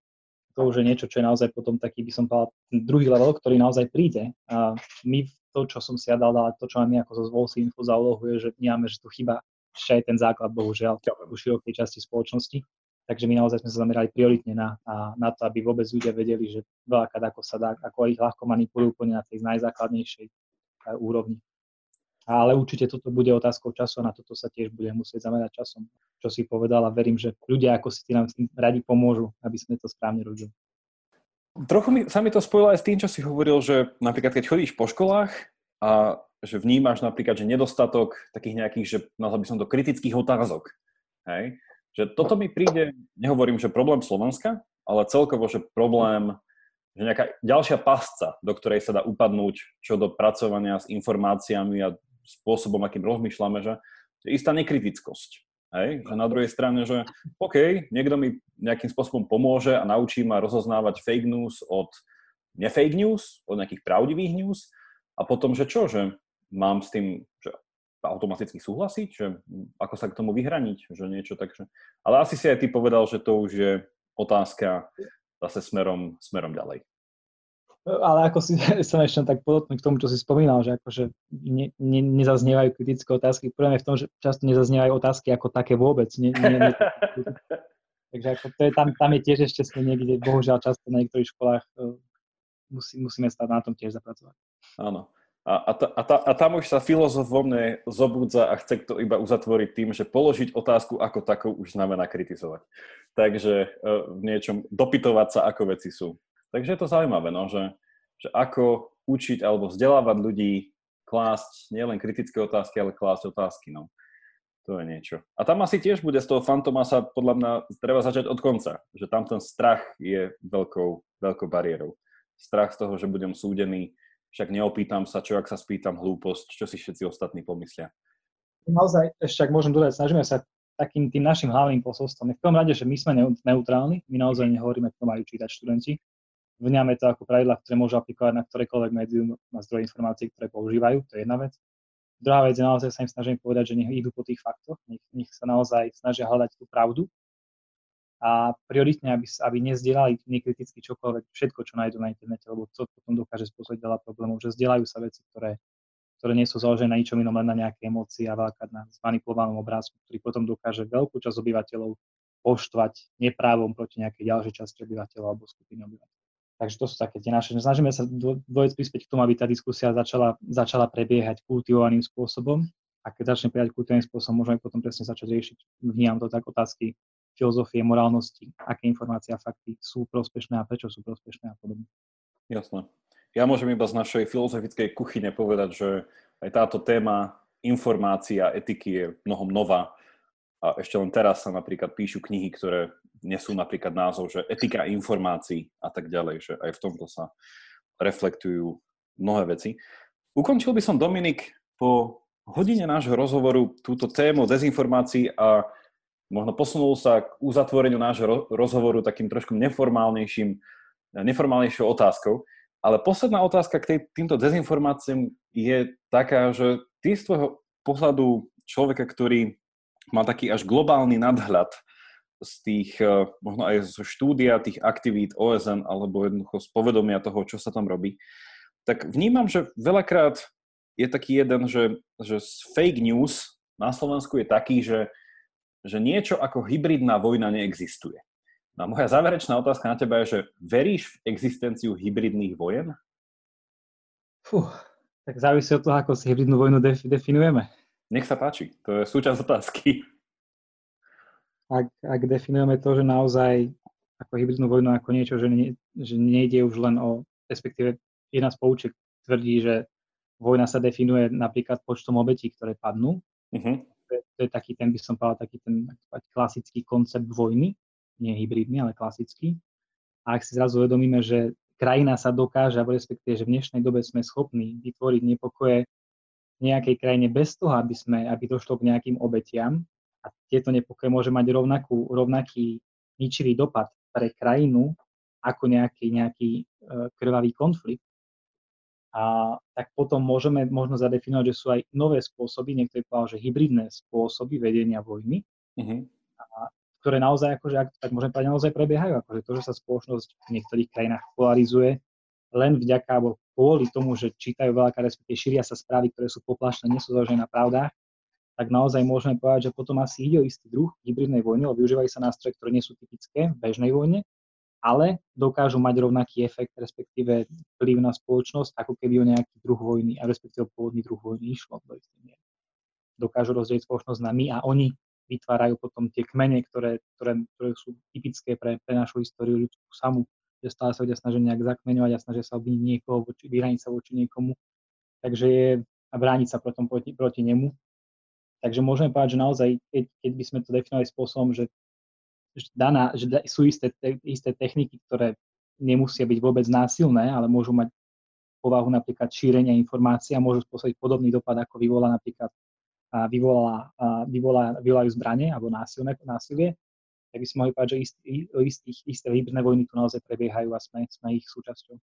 B: To už je niečo, čo je naozaj potom taký, by som povedal, druhý level, ktorý naozaj príde. A my to, čo som si ja dal, ale to, čo máme ako zo Zvolsi Info za úlohu, je, že vnímame, že tu chyba ešte aj ten základ, bohužiaľ, u širokej časti spoločnosti. Takže my naozaj sme sa zamerali prioritne na, na, na to, aby vôbec ľudia vedeli, že veľakrát ako sa dá, ako ich ľahko manipulujú úplne na tej najzákladnejšej eh, úrovni. Ale určite toto bude otázkou času a na toto sa tiež budeme musieť zamerať časom. Čo si povedal a verím, že ľudia ako si nám radi pomôžu, aby sme to správne robili.
A: Trochu mi, sa mi to spojilo aj s tým, čo si hovoril, že napríklad keď chodíš po školách a že vnímaš napríklad, že nedostatok takých nejakých, že nazval by som to kritických otázok. Hej? Že toto mi príde, nehovorím, že problém Slovenska, ale celkovo, že problém, že nejaká ďalšia pasca, do ktorej sa dá upadnúť čo do pracovania s informáciami a spôsobom, akým rozmýšľame, že istá nekritickosť. Hej? Že na druhej strane, že OK, niekto mi nejakým spôsobom pomôže a naučí ma rozoznávať fake news od nefake news, od nejakých pravdivých news a potom, že čo, že mám s tým že automaticky súhlasiť, že ako sa k tomu vyhraniť, že niečo tak, že... Ale asi si aj ty povedal, že to už je otázka zase smerom, smerom ďalej
B: ale ako si [laughs] som ešte tak podotknúť k tomu, čo si spomínal, že akože ne, ne, nezaznievajú kritické otázky. Prvé v tom, že často nezaznievajú otázky ako také vôbec. Ne, ne, ne, [laughs] takže ako to je, tam, tam je tiež ešte sme niekde, bohužiaľ často na niektorých školách uh, musí, musíme stať na tom tiež zapracovať.
A: Áno. A, a, ta, a, ta, a tam už sa filozof vo mne zobudza a chce to iba uzatvoriť tým, že položiť otázku ako takú už znamená kritizovať. Takže uh, v niečom dopytovať sa, ako veci sú. Takže je to zaujímavé, no, že, že ako učiť alebo vzdelávať ľudí klásť nielen kritické otázky, ale klásť otázky. No. To je niečo. A tam asi tiež bude z toho Fantomasa, podľa mňa, treba začať od konca. Že tam ten strach je veľkou, veľkou bariérou. Strach z toho, že budem súdený, však neopýtam sa, čo ak sa spýtam hlúposť, čo si všetci ostatní pomyslia.
B: Naozaj, ešte ak môžem dodať, snažíme sa takým tým našim hlavným posolstvom. V tom rade, že my sme neutrálni, my naozaj nehovoríme, kto majú čítať študenti, vnímame to ako pravidla, ktoré môžu aplikovať na ktorékoľvek médium, na zdroje informácií, ktoré používajú, to je jedna vec. Druhá vec je naozaj sa im snažím povedať, že nech idú po tých faktoch, nech, nech sa naozaj snažia hľadať tú pravdu a prioritne, aby, aby nezdielali nekriticky čokoľvek, všetko, čo nájdú na internete, lebo to potom dokáže spôsobiť veľa problémov, že zdieľajú sa veci, ktoré, ktoré nie sú založené na ničom inom, len na nejaké emócie a veľká na zmanipulovanom obrázku, ktorý potom dokáže veľkú časť obyvateľov poštvať neprávom proti nejakej ďalšej časti obyvateľov alebo skupiny obyvateľov. Takže to sú také tie naše. Snažíme sa dvojec prispieť k tomu, aby tá diskusia začala, začala prebiehať kultivovaným spôsobom. A keď začne prebiehať kultivovaným spôsobom, môžeme potom presne začať riešiť, vnímam to tak, otázky filozofie, morálnosti, aké informácie a fakty sú prospešné a prečo sú prospešné a podobne.
A: Jasné. Ja môžem iba z našej filozofickej kuchyne povedať, že aj táto téma informácia, etiky je mnohom nová a ešte len teraz sa napríklad píšu knihy, ktoré nesú napríklad názov, že etika informácií a tak ďalej, že aj v tomto sa reflektujú mnohé veci. Ukončil by som, Dominik, po hodine nášho rozhovoru túto tému dezinformácií a možno posunul sa k uzatvoreniu nášho rozhovoru takým trošku neformálnejším, neformálnejšou otázkou. Ale posledná otázka k tý, týmto dezinformáciám je taká, že ty z tvojho pohľadu človeka, ktorý má taký až globálny nadhľad z tých, eh, možno aj zo štúdia tých aktivít OSN alebo jednoducho z povedomia toho, čo sa tam robí, tak vnímam, že veľakrát je taký jeden, že, že fake news na Slovensku je taký, že, že niečo ako hybridná vojna neexistuje. No a moja záverečná otázka na teba je, že veríš v existenciu hybridných vojen?
B: Fú, tak závisí od toho, ako si hybridnú vojnu def- definujeme.
A: Nech sa páči, to je súčasť otázky.
B: Ak, ak definujeme to, že naozaj ako hybridnú vojnu ako niečo, že, ne, že nejde už len o, respektíve jedna z poučiek tvrdí, že vojna sa definuje napríklad počtom obetí, ktoré padnú. Uh-huh. To, je, to je taký ten, by som povedal, taký ten klasický koncept vojny, nie hybridný, ale klasický. A ak si zrazu uvedomíme, že krajina sa dokáže, alebo respektíve, že v dnešnej dobe sme schopní vytvoriť nepokoje nejakej krajine bez toho, aby, sme, aby došlo k nejakým obetiam tieto nepokoje môže mať rovnakú, rovnaký ničivý dopad pre krajinu ako nejaký, nejaký e, krvavý konflikt, a tak potom môžeme možno zadefinovať, že sú aj nové spôsoby, niekto je povedal, že hybridné spôsoby vedenia vojny, uh-huh. a, ktoré naozaj, akože, ak, tak môžeme povedať, naozaj prebiehajú. Akože to, že sa spoločnosť v niektorých krajinách polarizuje, len vďaka alebo kvôli tomu, že čítajú veľa, respektíve šíria sa správy, ktoré sú poplašné, nie sú založené na pravdách, tak naozaj môžeme povedať, že potom asi ide o istý druh hybridnej vojny, lebo využívajú sa nástroje, ktoré nie sú typické v bežnej vojne, ale dokážu mať rovnaký efekt, respektíve vplyv na spoločnosť, ako keby o nejaký druh vojny, a respektíve pôvodný druh vojny išlo do istej. Dokážu rozdeliť spoločnosť na my a oni vytvárajú potom tie kmene, ktoré, ktoré, ktoré sú typické pre, pre našu históriu ľudskú samú, že stále sa ľudia snažia nejak zakmeňovať a snažia sa obviniť niekoho, voči, vyhraniť sa voči niekomu. Takže je a brániť sa potom proti, proti nemu. Takže môžeme povedať, že naozaj, keď, keď by sme to definovali spôsobom, že, že, daná, že sú isté, te, isté techniky, ktoré nemusia byť vôbec násilné, ale môžu mať povahu napríklad šírenia informácií a môžu spôsobiť podobný dopad, ako vyvolá napríklad a vyvolá, a vyvolá, vyvolajú zbranie alebo násilné, násilie, tak by sme mohli povedať, že ist, istých, isté hybridné vojny tu naozaj prebiehajú a sme, sme ich súčasťou.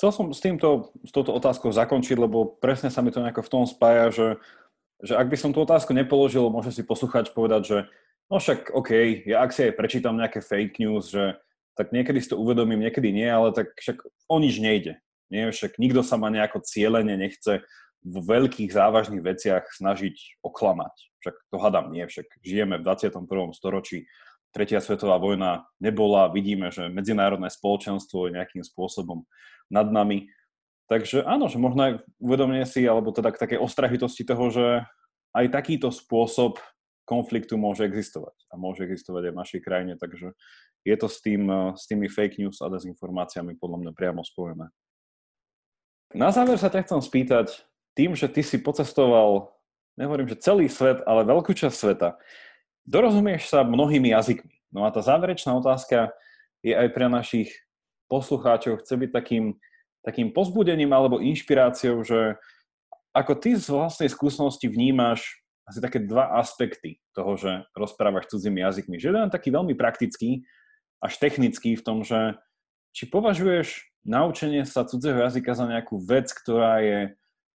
A: Chcel som s, týmto, s touto otázkou zakončiť, lebo presne sa mi to nejako v tom spája, že že ak by som tú otázku nepoložil, môže si posluchač povedať, že no však OK, ja ak si aj prečítam nejaké fake news, že tak niekedy si to uvedomím, niekedy nie, ale tak však o nič nejde. Nie, však nikto sa ma nejako cieľene nechce v veľkých závažných veciach snažiť oklamať. Však to hadám nie, však žijeme v 21. storočí, tretia svetová vojna nebola, vidíme, že medzinárodné spoločenstvo je nejakým spôsobom nad nami. Takže áno, že možno aj uvedomenie si, alebo teda k takej ostrahitosti toho, že aj takýto spôsob konfliktu môže existovať a môže existovať aj v našej krajine, takže je to s, tým, s tými fake news a dezinformáciami podľa mňa priamo spojené. Na záver sa ťa chcem spýtať, tým, že ty si pocestoval, nehovorím, že celý svet, ale veľkú časť sveta, dorozumieš sa mnohými jazykmi. No a tá záverečná otázka je aj pre našich poslucháčov, chce byť takým takým pozbudením alebo inšpiráciou, že ako ty z vlastnej skúsenosti vnímaš asi také dva aspekty toho, že rozprávaš cudzími jazykmi. Že jeden taký veľmi praktický, až technický v tom, že či považuješ naučenie sa cudzieho jazyka za nejakú vec, ktorá je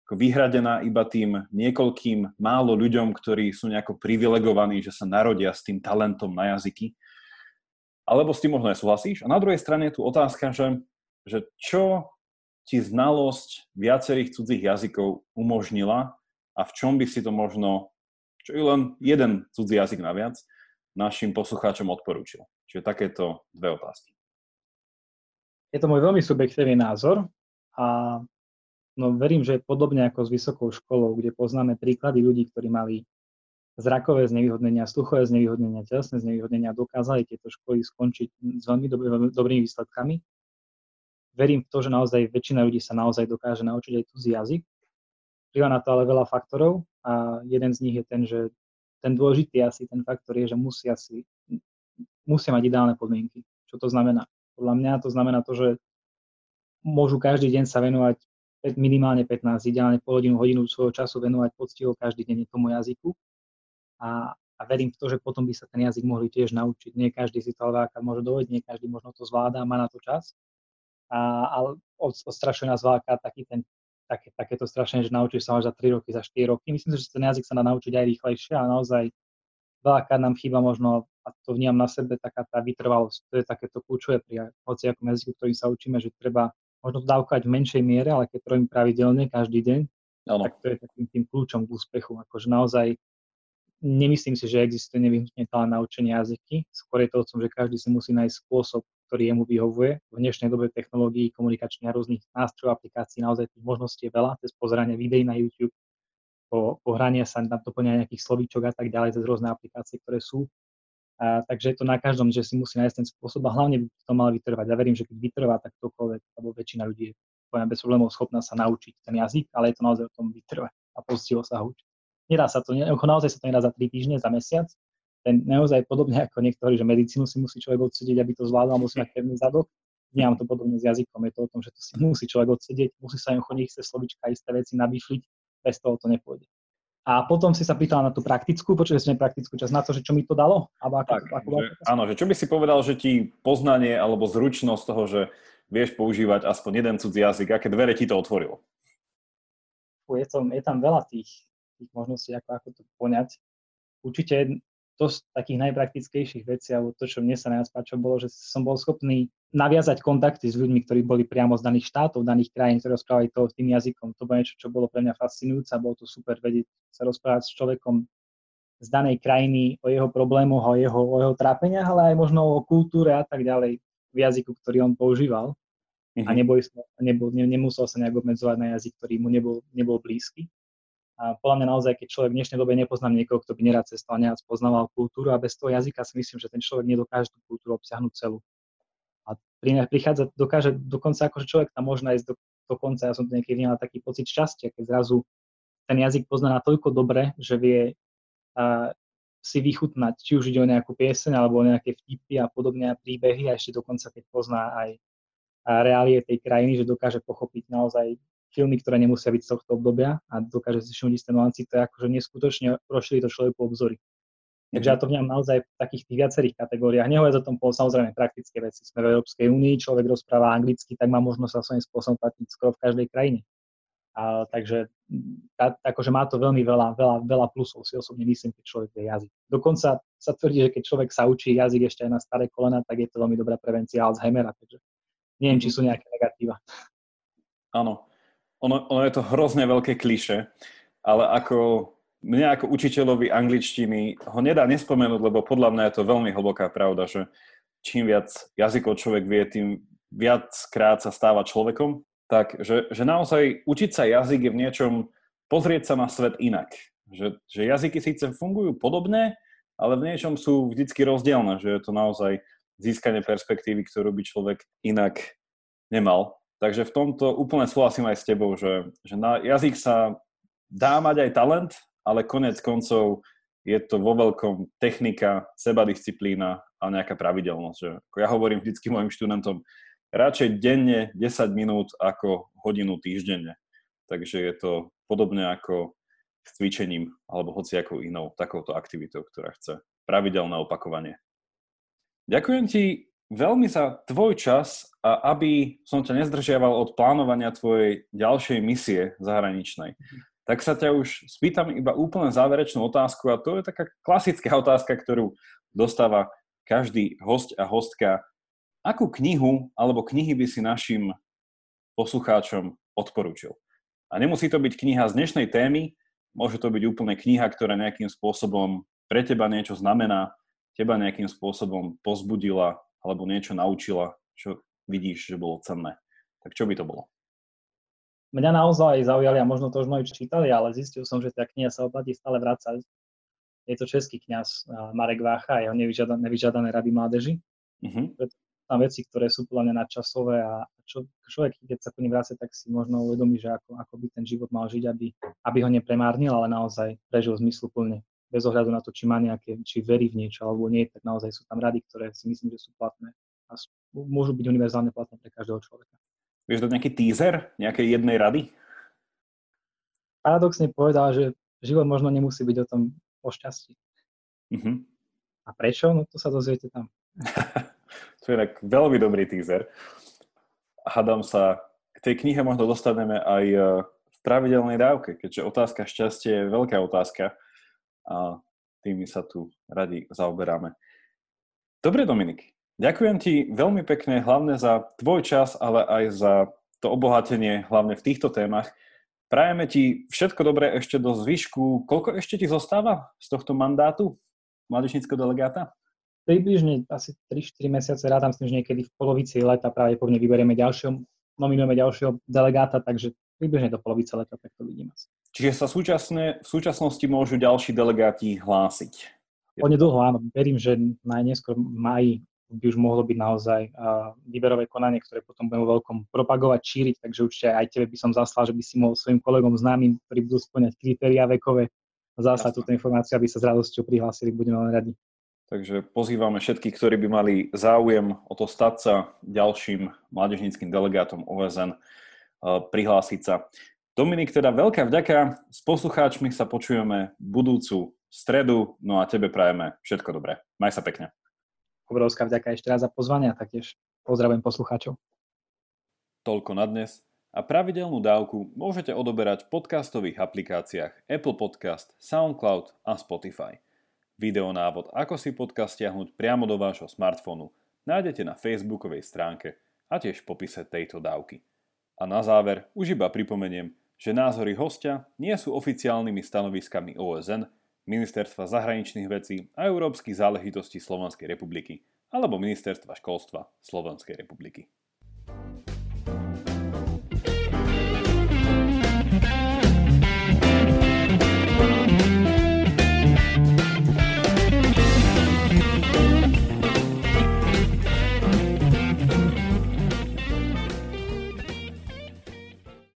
A: vyhradená iba tým niekoľkým málo ľuďom, ktorí sú nejako privilegovaní, že sa narodia s tým talentom na jazyky, alebo s tým možno nesúhlasíš. A na druhej strane je tu otázka, že, že čo ti znalosť viacerých cudzích jazykov umožnila a v čom by si to možno, čo je len jeden cudzí jazyk naviac, našim poslucháčom odporúčil. Čiže takéto dve otázky.
B: Je to môj veľmi subjektívny názor a no, verím, že podobne ako s vysokou školou, kde poznáme príklady ľudí, ktorí mali zrakové znevýhodnenia, sluchové znevýhodnenia, telesné znevýhodnenia, dokázali tieto školy skončiť s veľmi dobrými výsledkami, verím v to, že naozaj väčšina ľudí sa naozaj dokáže naučiť aj cudzí jazyk. Vplyvá na to ale veľa faktorov a jeden z nich je ten, že ten dôležitý asi ten faktor je, že musia si, musia mať ideálne podmienky. Čo to znamená? Podľa mňa to znamená to, že môžu každý deň sa venovať minimálne 15, ideálne pol hodinu, hodinu svojho času venovať poctivo každý deň tomu jazyku. A, a verím v to, že potom by sa ten jazyk mohli tiež naučiť. Nie každý si to alváka môže dovoliť, nie každý možno to zvláda, má na to čas. A, ale odstrašuje nás veľká taký ten, také, takéto strašenie, že naučíš sa až za 3 roky, za 4 roky. Myslím si, že ten jazyk sa dá naučiť aj rýchlejšie a naozaj veľakrát nám chýba možno, a to vnímam na sebe, taká tá vytrvalosť. To je takéto kľúčové pri hociakom jazyku, ktorý sa učíme, že treba možno to dávkovať v menšej miere, ale keď to robím pravidelne každý deň, ano. tak to je takým tým kľúčom k úspechu. Akože naozaj nemyslím si, že existuje nevyhnutne talent naučenie jazyky. Skôr je to o tom, že každý si musí nájsť spôsob, ktorý jemu vyhovuje. V dnešnej dobe technológií, komunikačných a rôznych nástrojov, aplikácií naozaj tých možností je veľa, cez pozeranie videí na YouTube, po, po hranie sa na doplňania nejakých slovíčok a tak ďalej, cez rôzne aplikácie, ktoré sú. A, takže je to na každom, že si musí nájsť ten spôsob a hlavne by to mal vytrvať. Ja verím, že keď vytrvá, tak ktokoľvek, alebo väčšina ľudí je poviem, bez problémov schopná sa naučiť ten jazyk, ale je to naozaj o tom vytrvať a postiho sa ho. Nedá sa to, naozaj sa to nedá za 3 týždne, za mesiac. Ten naozaj podobne ako niektorí, že medicínu si musí človek odsedieť, aby to zvládol, musí mať pevný zadok. Nemám to podobne s jazykom, je to o tom, že to si [laughs] musí človek odsedieť, musí sa im chodiť chce slovička, isté veci nabifliť, bez toho to nepôjde. A potom si sa pýtal na tú praktickú, počuli sme praktickú časť na to, že čo mi to dalo?
A: Alebo ako, tak, ako, že, áno, že čo by si povedal, že ti poznanie alebo zručnosť toho, že vieš používať aspoň jeden cudzí jazyk, aké dvere ti to otvorilo?
B: Je tam, je tam veľa tých, tých možností, ako, ako to poňať. Určite to z takých najpraktickejších vecí, alebo to, čo mne sa najviac páčilo, bolo, že som bol schopný naviazať kontakty s ľuďmi, ktorí boli priamo z daných štátov, daných krajín, ktorí rozprávali to tým jazykom. To bolo niečo, čo bolo pre mňa fascinujúce a bolo to super vedieť sa rozprávať s človekom z danej krajiny o jeho problémoch, o jeho, o jeho trápeniach, ale aj možno o kultúre a tak ďalej v jazyku, ktorý on používal. Mm-hmm. A neboj, nebol, ne, nemusel sa nejak obmedzovať na jazyk, ktorý mu nebol, nebol blízky. A podľa mňa naozaj, keď človek v dnešnej dobe nepoznám niekoho, kto by nerad cestoval, nerad poznával kultúru a bez toho jazyka si myslím, že ten človek nedokáže tú kultúru obsiahnuť celú. A prichádza, dokáže dokonca akože človek tam možno ísť do, dokonca, ja som to niekedy vnímal taký pocit šťastia, keď zrazu ten jazyk pozná natoľko dobre, že vie a, si vychutnať, či už ide o nejakú pieseň alebo o nejaké vtipy a podobne a príbehy a ešte dokonca keď pozná aj reálie tej krajiny, že dokáže pochopiť naozaj filmy, ktoré nemusia byť z tohto obdobia a dokáže si všimnúť isté nuancy, to je akože neskutočne rozšíri to človeku obzory. Takže ja to vnímam naozaj v takých tých viacerých kategóriách. Nehovoriac o tom, samozrejme praktické veci. Sme v Európskej únii, človek rozpráva anglicky, tak má možnosť sa svojím spôsobom platiť skoro v každej krajine. A, takže tá, akože má to veľmi veľa, veľa, veľa plusov, si osobne myslím, keď človek vie jazyk. Dokonca sa tvrdí, že keď človek sa učí jazyk ešte aj na staré kolena, tak je to veľmi dobrá prevencia Alzheimera, takže neviem, či sú nejaké negatíva.
A: Áno, ono, ono je to hrozne veľké kliše, ale ako mne ako učiteľovi angličtiny ho nedá nespomenúť, lebo podľa mňa je to veľmi hlboká pravda, že čím viac jazykov človek vie, tým viackrát sa stáva človekom. Tak, že, že naozaj učiť sa jazyk je v niečom pozrieť sa na svet inak. Že, že jazyky síce fungujú podobne, ale v niečom sú vždycky rozdielne, že je to naozaj získanie perspektívy, ktorú by človek inak nemal. Takže v tomto úplne súhlasím aj s tebou, že, že na jazyk sa dá mať aj talent, ale konec koncov je to vo veľkom technika, sebadisciplína a nejaká pravidelnosť. Že, ako ja hovorím vždy mojim študentom, radšej denne 10 minút ako hodinu týždenne. Takže je to podobne ako s cvičením alebo hociakou inou takouto aktivitou, ktorá chce pravidelné opakovanie. Ďakujem ti veľmi za tvoj čas a aby som ťa nezdržiaval od plánovania tvojej ďalšej misie zahraničnej, tak sa ťa už spýtam iba úplne záverečnú otázku a to je taká klasická otázka, ktorú dostáva každý host a hostka. Akú knihu alebo knihy by si našim poslucháčom odporúčil? A nemusí to byť kniha z dnešnej témy, môže to byť úplne kniha, ktorá nejakým spôsobom pre teba niečo znamená, teba nejakým spôsobom pozbudila alebo niečo naučila, čo vidíš, že bolo cenné. Tak čo by to bolo?
B: Mňa naozaj zaujali, a možno to už mnohí čítali, ale zistil som, že tá kniha sa oplatí stále vrácať. Je to český kňaz Marek Vácha a jeho nevyžiadané, nevyžiadané rady mládeži. Uh-huh. tam veci, ktoré sú podľa mňa nadčasové a čo, človek, keď sa po ním vráca, tak si možno uvedomí, že ako, ako by ten život mal žiť, aby, aby ho nepremárnil, ale naozaj prežil zmysluplne. Bez ohľadu na to, či má nejaké, či verí v niečo alebo nie, tak naozaj sú tam rady, ktoré si myslím, že sú platné a sú, môžu byť univerzálne platné pre každého človeka.
A: Vieš dať nejaký teaser nejakej jednej rady?
B: Paradoxne povedal, že život možno nemusí byť o tom o šťastí.
A: Uh-huh.
B: A prečo? No to sa dozviete tam. [laughs]
A: to je tak veľmi dobrý teaser. Hadám sa, k tej knihe možno dostaneme aj e, v pravidelnej dávke, keďže otázka šťastie je veľká otázka a tými sa tu radi zaoberáme. Dobre, Dominik. Ďakujem ti veľmi pekne, hlavne za tvoj čas, ale aj za to obohatenie, hlavne v týchto témach. Prajeme ti všetko dobré ešte do zvyšku. Koľko ešte ti zostáva z tohto mandátu mládežníckého delegáta?
B: Približne asi 3-4 mesiace, rádam s tým, že niekedy v polovici leta pravdepodobne vyberieme ďalšieho, nominujeme ďalšieho delegáta, takže približne do polovice leta, tak to vidím asi.
A: Čiže sa súčasne, v súčasnosti môžu ďalší delegáti hlásiť?
B: Onedlho áno, verím, že najneskôr v maji by už mohlo byť naozaj uh, výberové konanie, ktoré potom budeme veľkom propagovať, šíriť, takže určite aj tebe by som zaslal, že by si mohol svojim kolegom známym, ktorí budú splňať kritéria vekové, zaslať túto informáciu, aby sa s radosťou prihlásili, budeme len radi.
A: Takže pozývame všetkých, ktorí by mali záujem o to stať sa ďalším mládežníckým delegátom OSN, prihlásiť sa. Dominik, teda veľká vďaka. S poslucháčmi sa počujeme budúcu stredu, no a tebe prajeme všetko dobré. Maj sa pekne
B: obrovská vďaka ešte raz za pozvanie a taktiež pozdravujem poslucháčov.
A: Toľko na dnes a pravidelnú dávku môžete odoberať v podcastových aplikáciách Apple Podcast, SoundCloud a Spotify. Videonávod, ako si podcast stiahnuť priamo do vášho smartfónu, nájdete na facebookovej stránke a tiež v popise tejto dávky. A na záver už iba pripomeniem, že názory hostia nie sú oficiálnymi stanoviskami OSN, Ministerstva zahraničných vecí a európskych záležitostí Slovenskej republiky alebo Ministerstva školstva Slovenskej republiky.